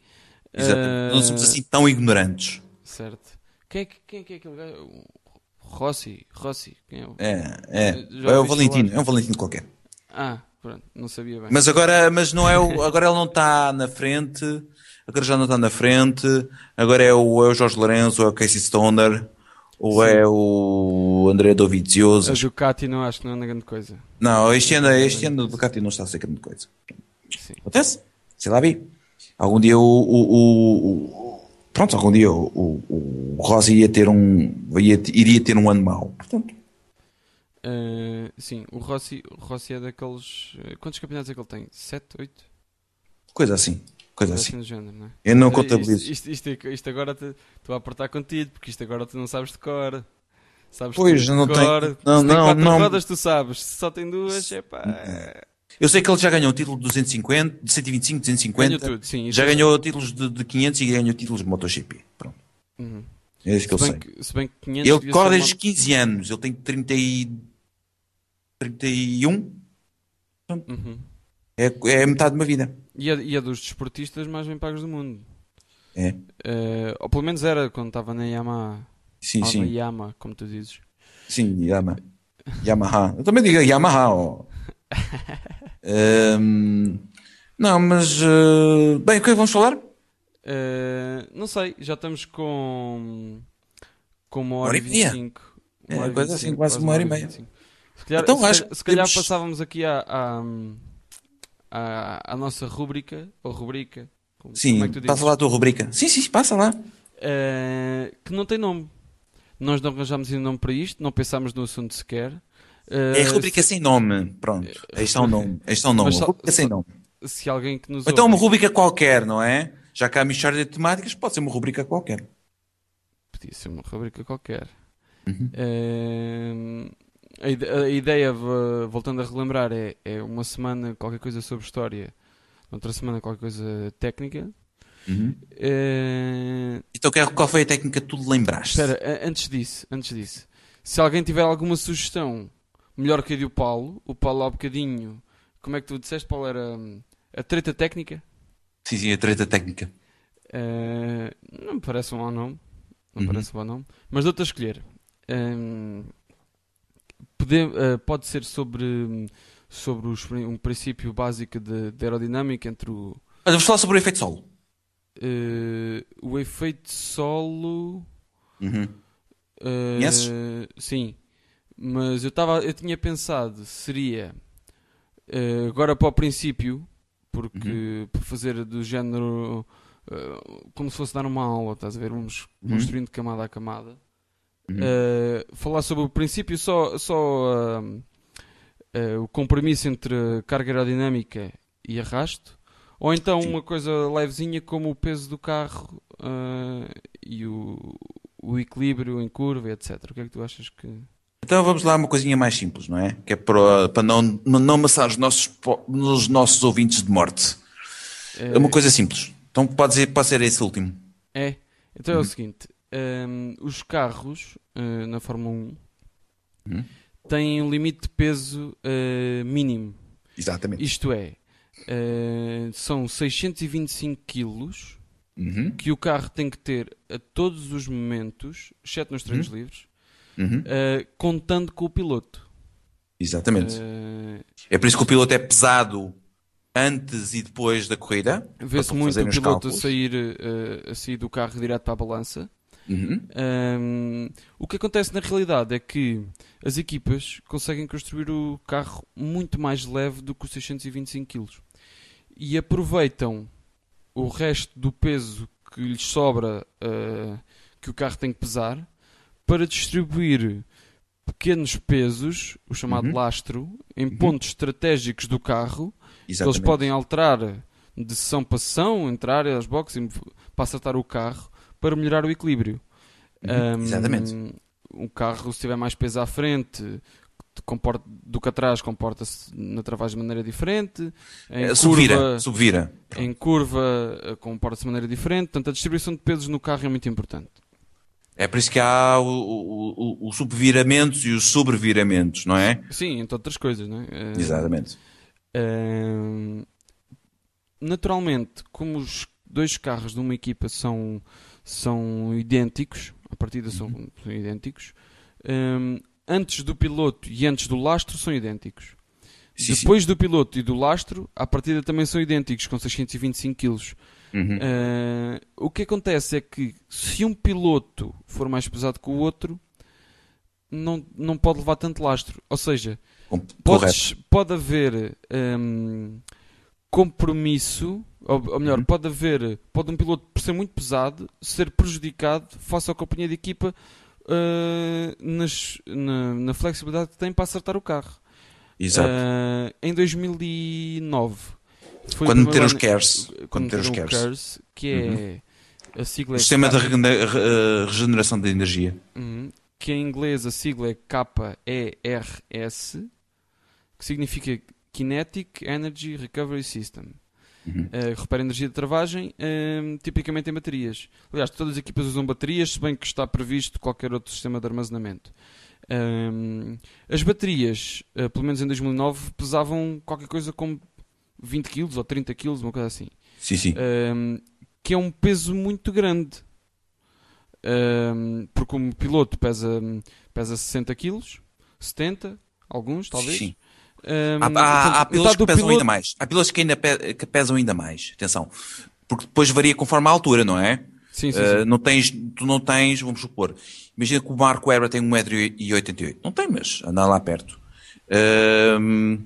Exato. não somos assim tão ignorantes. Certo. Quem é, quem é, que é aquele gajo? Rossi? Rossi? Quem é? O... É, é. é o Valentino, falar? é um Valentino qualquer. Ah, pronto, não sabia bem. Mas agora, mas não é o, agora ele não está na frente, agora já não está na frente, agora é o, é o Jorge Lourenço, é o Casey Stoner, ou Sim. é o André Dovizioso. A Ducati não acho que não é grande coisa. Não, este ano, este ano a Ducati não está a ser grande coisa. Sim. Acontece? Sei lá vi. Algum dia o, o, o, pronto, algum dia o, o, o Rossi ia ter um, ia, iria ter um ano mau. Portanto, Uh, sim, o Rossi, o Rossi é daqueles. Eh, quantos campeonatos é que ele tem? 7, 8? Coisa assim. Coisa assim. assim género, não é? Eu não contabilizo. Isto, isto, isto, isto agora estou a apertar contigo, porque isto agora tu não sabes de cor. Sabes pois, não de cor. Tem, não, Se não, tem quatro não. rodas, tu sabes. Se só tem duas, é pá. Eu sei que ele já ganhou o título de 250, de 125, 250. Ganhou tudo, sim. Já ganhou títulos de, de 500 e ganhou títulos de MotoGP. Pronto. Uhum. É isso que se eu sei. Que, se bem que 500 ele corre desde uma... 15 anos. Ele tem 30 e... 31. Uhum. É, é metade de uma vida. E é, e é dos desportistas mais bem pagos do mundo. É. Uh, ou pelo menos era quando estava na Yamaha. Sim, ou sim. Na Yamaha, como tu dizes. Sim, Yamaha. Yamaha. Eu também digo Yamaha. Oh. um, não, mas. Uh, bem, o que é que vamos falar? Uh, não sei, já estamos com. Com uma hora, e vinte e cinco. É, coisa assim, quase uma hora e meia. Se calhar, então, se, acho se calhar temos... passávamos aqui à, à, à, à, nossa rúbrica, ou rubrica. Como, sim, como é que tu passa lá a tua rubrica. Sim, sim, passa lá. Uh, que não tem nome. Nós não arranjámos ainda nome para isto, não pensámos no assunto sequer. Uh, é rubrica se... sem nome. Pronto. Este está o nome. Este é o nome. Rubrica sem nome. Se alguém que nos. Ou então uma rubrica qualquer, não é? Já que há mistória de temáticas, pode ser uma rubrica qualquer. Podia ser uma rubrica qualquer. Uhum. Uh, a, ideia, voltando a relembrar, é, é uma semana qualquer coisa sobre história, outra semana qualquer coisa técnica. Uhum. Uh, então qual foi a técnica que tu lembraste? Espera, antes disso, antes disso. Se alguém tiver alguma sugestão melhor que a do Paulo, o Paulo há um bocadinho, como é que tu disseste, Paulo, era a treta técnica? Sim, sim, a treta técnica. Uh, não me parece um mau nome. Não uhum. parece um bom nome. Mas dou-te a escolher. Um, pode, uh, pode ser sobre, sobre os, um princípio básico de, de aerodinâmica entre o. Olha, vamos falar sobre o efeito solo. Uh, o efeito solo. Uhum. Uh, Conheces? Sim. Mas eu, tava, eu tinha pensado, seria uh, agora para o princípio, porque uhum. para fazer do género uh, como se fosse dar uma aula, estás a ver? Vamos uhum. construindo camada a camada. Uhum. Uh, falar sobre o princípio, só, só o compromisso entre carga aerodinâmica e arrasto, ou então Sim. uma coisa levezinha como o peso do carro e o, o equilíbrio em curva, etc. O que é que tu achas que. Então vamos lá uma coisinha mais simples, não é? Que é para, para não, não amassar os nossos, os nossos ouvintes de morte. É uma coisa simples. Então pode ser, pode ser esse último. É. Então é o uhum. seguinte: um, os carros uh, na Fórmula 1 uhum. têm um limite de peso uh, mínimo. Exatamente. Isto é, uh, são 625 quilos uhum. que o carro tem que ter a todos os momentos, exceto nos treinos uhum. livres, uhum. contando com o piloto. Exatamente. é por isso que o piloto é pesado antes e depois da corrida. Vê-se muito o piloto a sair, a sair do carro direto para a balança. Uhum. Um, o que acontece na realidade é que as equipas conseguem construir o carro muito mais leve do que os 625 kg e aproveitam o resto do peso que lhes sobra uh, que o carro tem que pesar para distribuir pequenos pesos, o chamado uhum. lastro, em uhum. pontos estratégicos do carro Exatamente. Eles podem alterar de sessão para sessão, entrar às boxes para acertar o carro para melhorar o equilíbrio. Uhum, um, exatamente. um carro, se tiver mais peso à frente, comporta, do que atrás, comporta-se na travagem de maneira diferente. Em subvira, curva, subvira. Em curva, eh, comporta-se de maneira diferente. Portanto, a distribuição de pesos no carro é muito importante. É por isso que há os subviramentos e os sobreviramentos, não é? Sim, entre outras coisas, não é? Eh, Exatamente. Uh, naturalmente, como os dois carros de uma equipa são, são idênticos, a partida são, uhum. são idênticos, um, antes do piloto e antes do lastro são idênticos. Sim, Depois sim. do piloto e do lastro, a partida também são idênticos, com 625 kg. Uhum. Uh, o que acontece é que se um piloto for mais pesado que o outro, não, não pode levar tanto lastro. Ou seja, podes, pode haver um, compromisso, ou, ou melhor, uhum. pode haver, pode um piloto, por ser muito pesado, ser prejudicado face à companhia de equipa uh, nas, na, na, flexibilidade que tem para acertar o carro. Exato. Uh, em 2009 foi quando meter os CARES, quando meter os CARES, que é uhum. a sigla. O sistema de regeneração de energia. Uhum. Que em inglês a sigla é KERS, que significa Kinetic Energy Recovery System. Uhum. Uh, repara energia de travagem, uh, tipicamente em baterias. Aliás, todas as equipas usam baterias, se bem que está previsto qualquer outro sistema de armazenamento. Uh, as baterias, uh, pelo menos em 2009, pesavam qualquer coisa como 20 kg ou 30 kg, uma coisa assim. Sim, sim. que é um peso muito grande. porque um piloto pesa, pesa 60 kg, 70, alguns talvez. Sim. Um, há, há, há pilotos que pesam piloto... ainda mais. Há pilotos que ainda pe que pesam ainda mais. Atenção. Porque depois varia conforme a altura, não é? Sim, sim, uh, Não tens, tu não tens, vamos supor, imagina que o Marco Ebra tem 1,88m. Não tem, mas anda lá perto. Uh,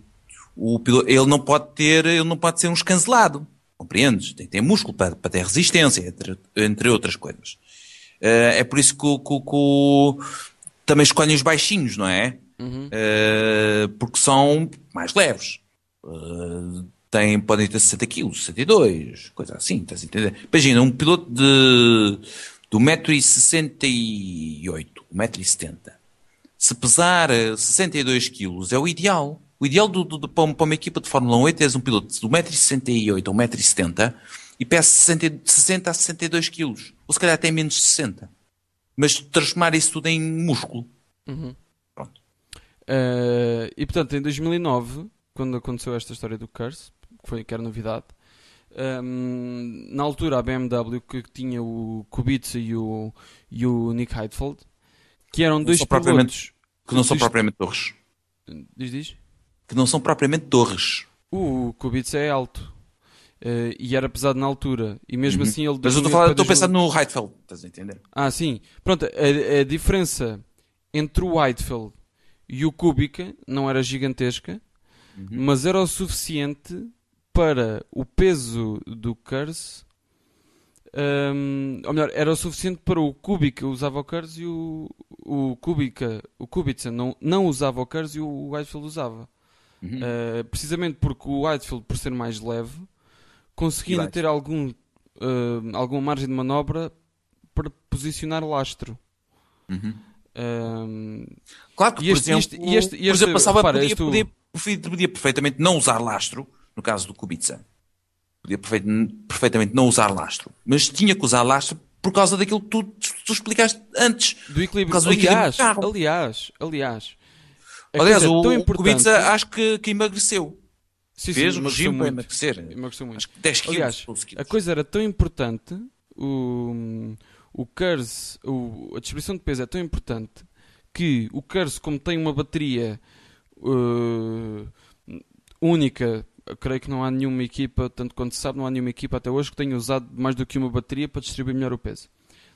o piloto, ele não pode ter, ele não pode ser um escancelado. Compreendes? Tem que ter músculo para, para ter resistência, entre, entre outras coisas. Uh, é por isso que, que, que, também escolhem os baixinhos, não é? Uhum. Uh, porque são mais leves. Uh, têm, podem ter 60 kg, 62, coisa assim, estás a entender? Imagina, um piloto de, de 1,68m, 1,70m, se pesar 62 kg é o ideal. O ideal do, do, do, para uma equipa de Fórmula 1 é um piloto de 1,68m ou 1,70m e pesa 60, 60 a 62 kg. Ou se calhar até menos de 60. Mas transformar isso tudo em músculo. Uhum. Uh, e portanto, em 2009, quando aconteceu esta história do Curse, que, foi, que era novidade, um, na altura a BMW que tinha o Kubica e o, e o Nick Heidfeld, que eram dois pilotos... Que não são propriamente torres. Diz, diz? Que não são propriamente torres. O Kubica é alto. Uh, e era pesado na altura. E mesmo uhum. assim ele... Mas eu estou, estou pensando no Heidfeld, estás a entender? Ah, sim. Pronto, a, a diferença entre o Heidfeld e o Kubica não era gigantesca, uhum. mas era o suficiente para o peso do Curse. Um, ou melhor, era o suficiente para o Kubica usava o Curse e o, o Kubica, o Kubica não, não usava o Curse e o Whitefield usava. Uhum. Uh, precisamente porque o Whitefield, por ser mais leve, conseguia ter algum, uh, alguma margem de manobra para posicionar lastro. Uhum. Um, claro que, por este, exemplo, este, este, por exemplo, passava, repara, podia, podia, podia, podia, perfeitamente não usar lastro, no caso do Kubica. Podia perfeitamente não usar lastro. Mas tinha que usar lastro por causa daquilo que tu, tu explicaste antes. Do equilíbrio. Do aliás, equilíbrio aliás, aliás. Aliás, o, o Kubica acho que, que emagreceu. Sim, Fez sim, o regime para emagrecer. Emagreceu muito. Acho que 10 quilos. Aliás, quilos. a coisa era tão importante, o, o curse, o, a distribuição de peso é tão importante que o curse, como tem uma bateria uh, única, creio que não há nenhuma equipa, tanto quanto se sabe, não há nenhuma equipa até hoje que tenha usado mais do que uma bateria para distribuir melhor o peso.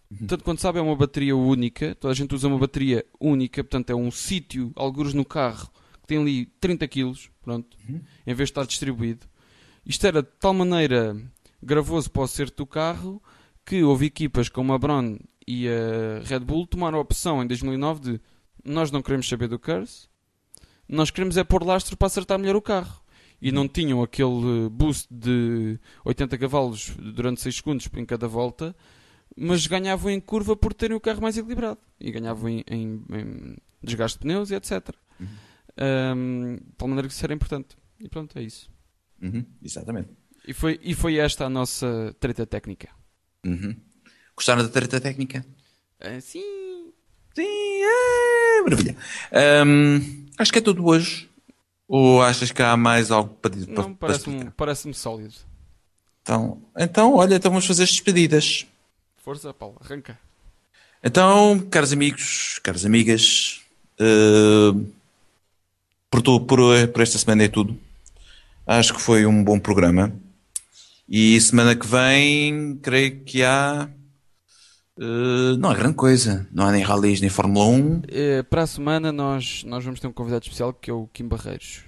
Uhum. Tanto quanto sabe, é uma bateria única, toda a gente usa uma bateria única, portanto é um sítio, alguns no carro, que tem ali 30 kg, pronto, uhum. em vez de estar distribuído. Isto era de tal maneira gravoso para o acerto do carro que houve equipas como a Brown e a Red Bull tomaram a opção em 2009 de nós não queremos saber do Curse, nós queremos é pôr lastro para acertar melhor o carro. E não tinham aquele boost de 80 cavalos durante 6 segundos em cada volta mas ganhavam em curva por terem o carro mais equilibrado e ganhavam em, em- em desgaste de pneus e etc. Uhum. Ahm, de tal maneira que isso era importante. E pronto, é isso. Uhum, exatamente. E foi, e foi esta a nossa treta técnica. Uhum. Gostaram da treta técnica? Ah, sim. Sim, é, maravilha. Ahm, acho que é tudo hoje. Ou achas que há mais algo para dizer? Não, parece-me parece sólido. Então, então, olha, então vamos fazer as despedidas. Força, Paulo, arranca. Então, caros amigos, caras amigas, eh, por, tu- por, por esta semana é tudo. Acho que foi um bom programa. E semana que vem, creio que há. eh, não há grande coisa. Não há nem rallies nem Fórmula 1. Eh, para a semana nós, nós vamos ter um convidado especial que é o Kim Barreiros.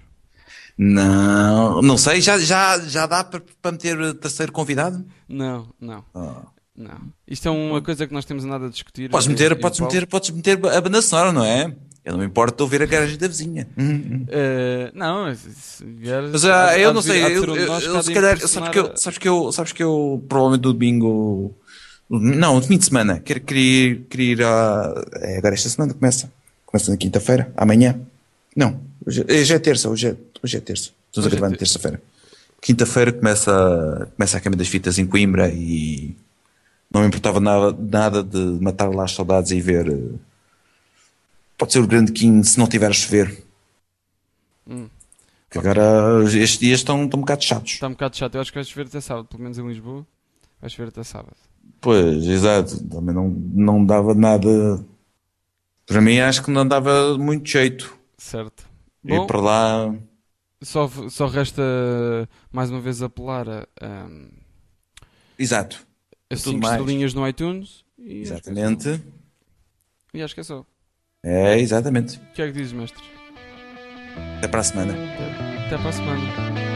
Não, não sei. Já, já, já dá para, para meter terceiro convidado? Não, não, Ah. não. Isto é uma coisa que nós temos nada a discutir. Podes eu- meter, podes meter, podes meter a banda sonora, não é? Eu não me importo de ouvir a garagem da vizinha. Eh, não, mas se vier- Mas ah, eu não sei, eu, eu- eu se calhar, sabes que eu, sabes que eu, sabes que eu provavelmente no domingo, não, no fim de semana, quero, queria, ir- queria ir a, é, agora esta semana começa, começa na quinta-feira, amanhã, não, hoje, é- hoje é terça, hoje é, hoje é terça, estamos a é gravar na ter- terça-feira. Quinta-feira começa, começa a queima das fitas em Coimbra e não me importava nada, nada de matar lá as saudades e ver, pode ser o grande King se não tiver a chover. Hum. Agora estes dias estão, estão um bocado chatos. Está um bocado chato. Eu acho que vai chover até sábado, pelo menos em Lisboa. Vai chover até sábado. Pois, exato. Também não, não dava nada. Para mim, acho que não dava muito jeito Certo. ir Bom, para lá. só, só resta mais uma vez apelar a, a, Exato. a Tudo 5 mais. estrelinhas no iTunes. E acho que é. Exatamente. E acho que é só. É, exatamente. O que é que dizes, mestre? Até para a semana. Até, até para a semana.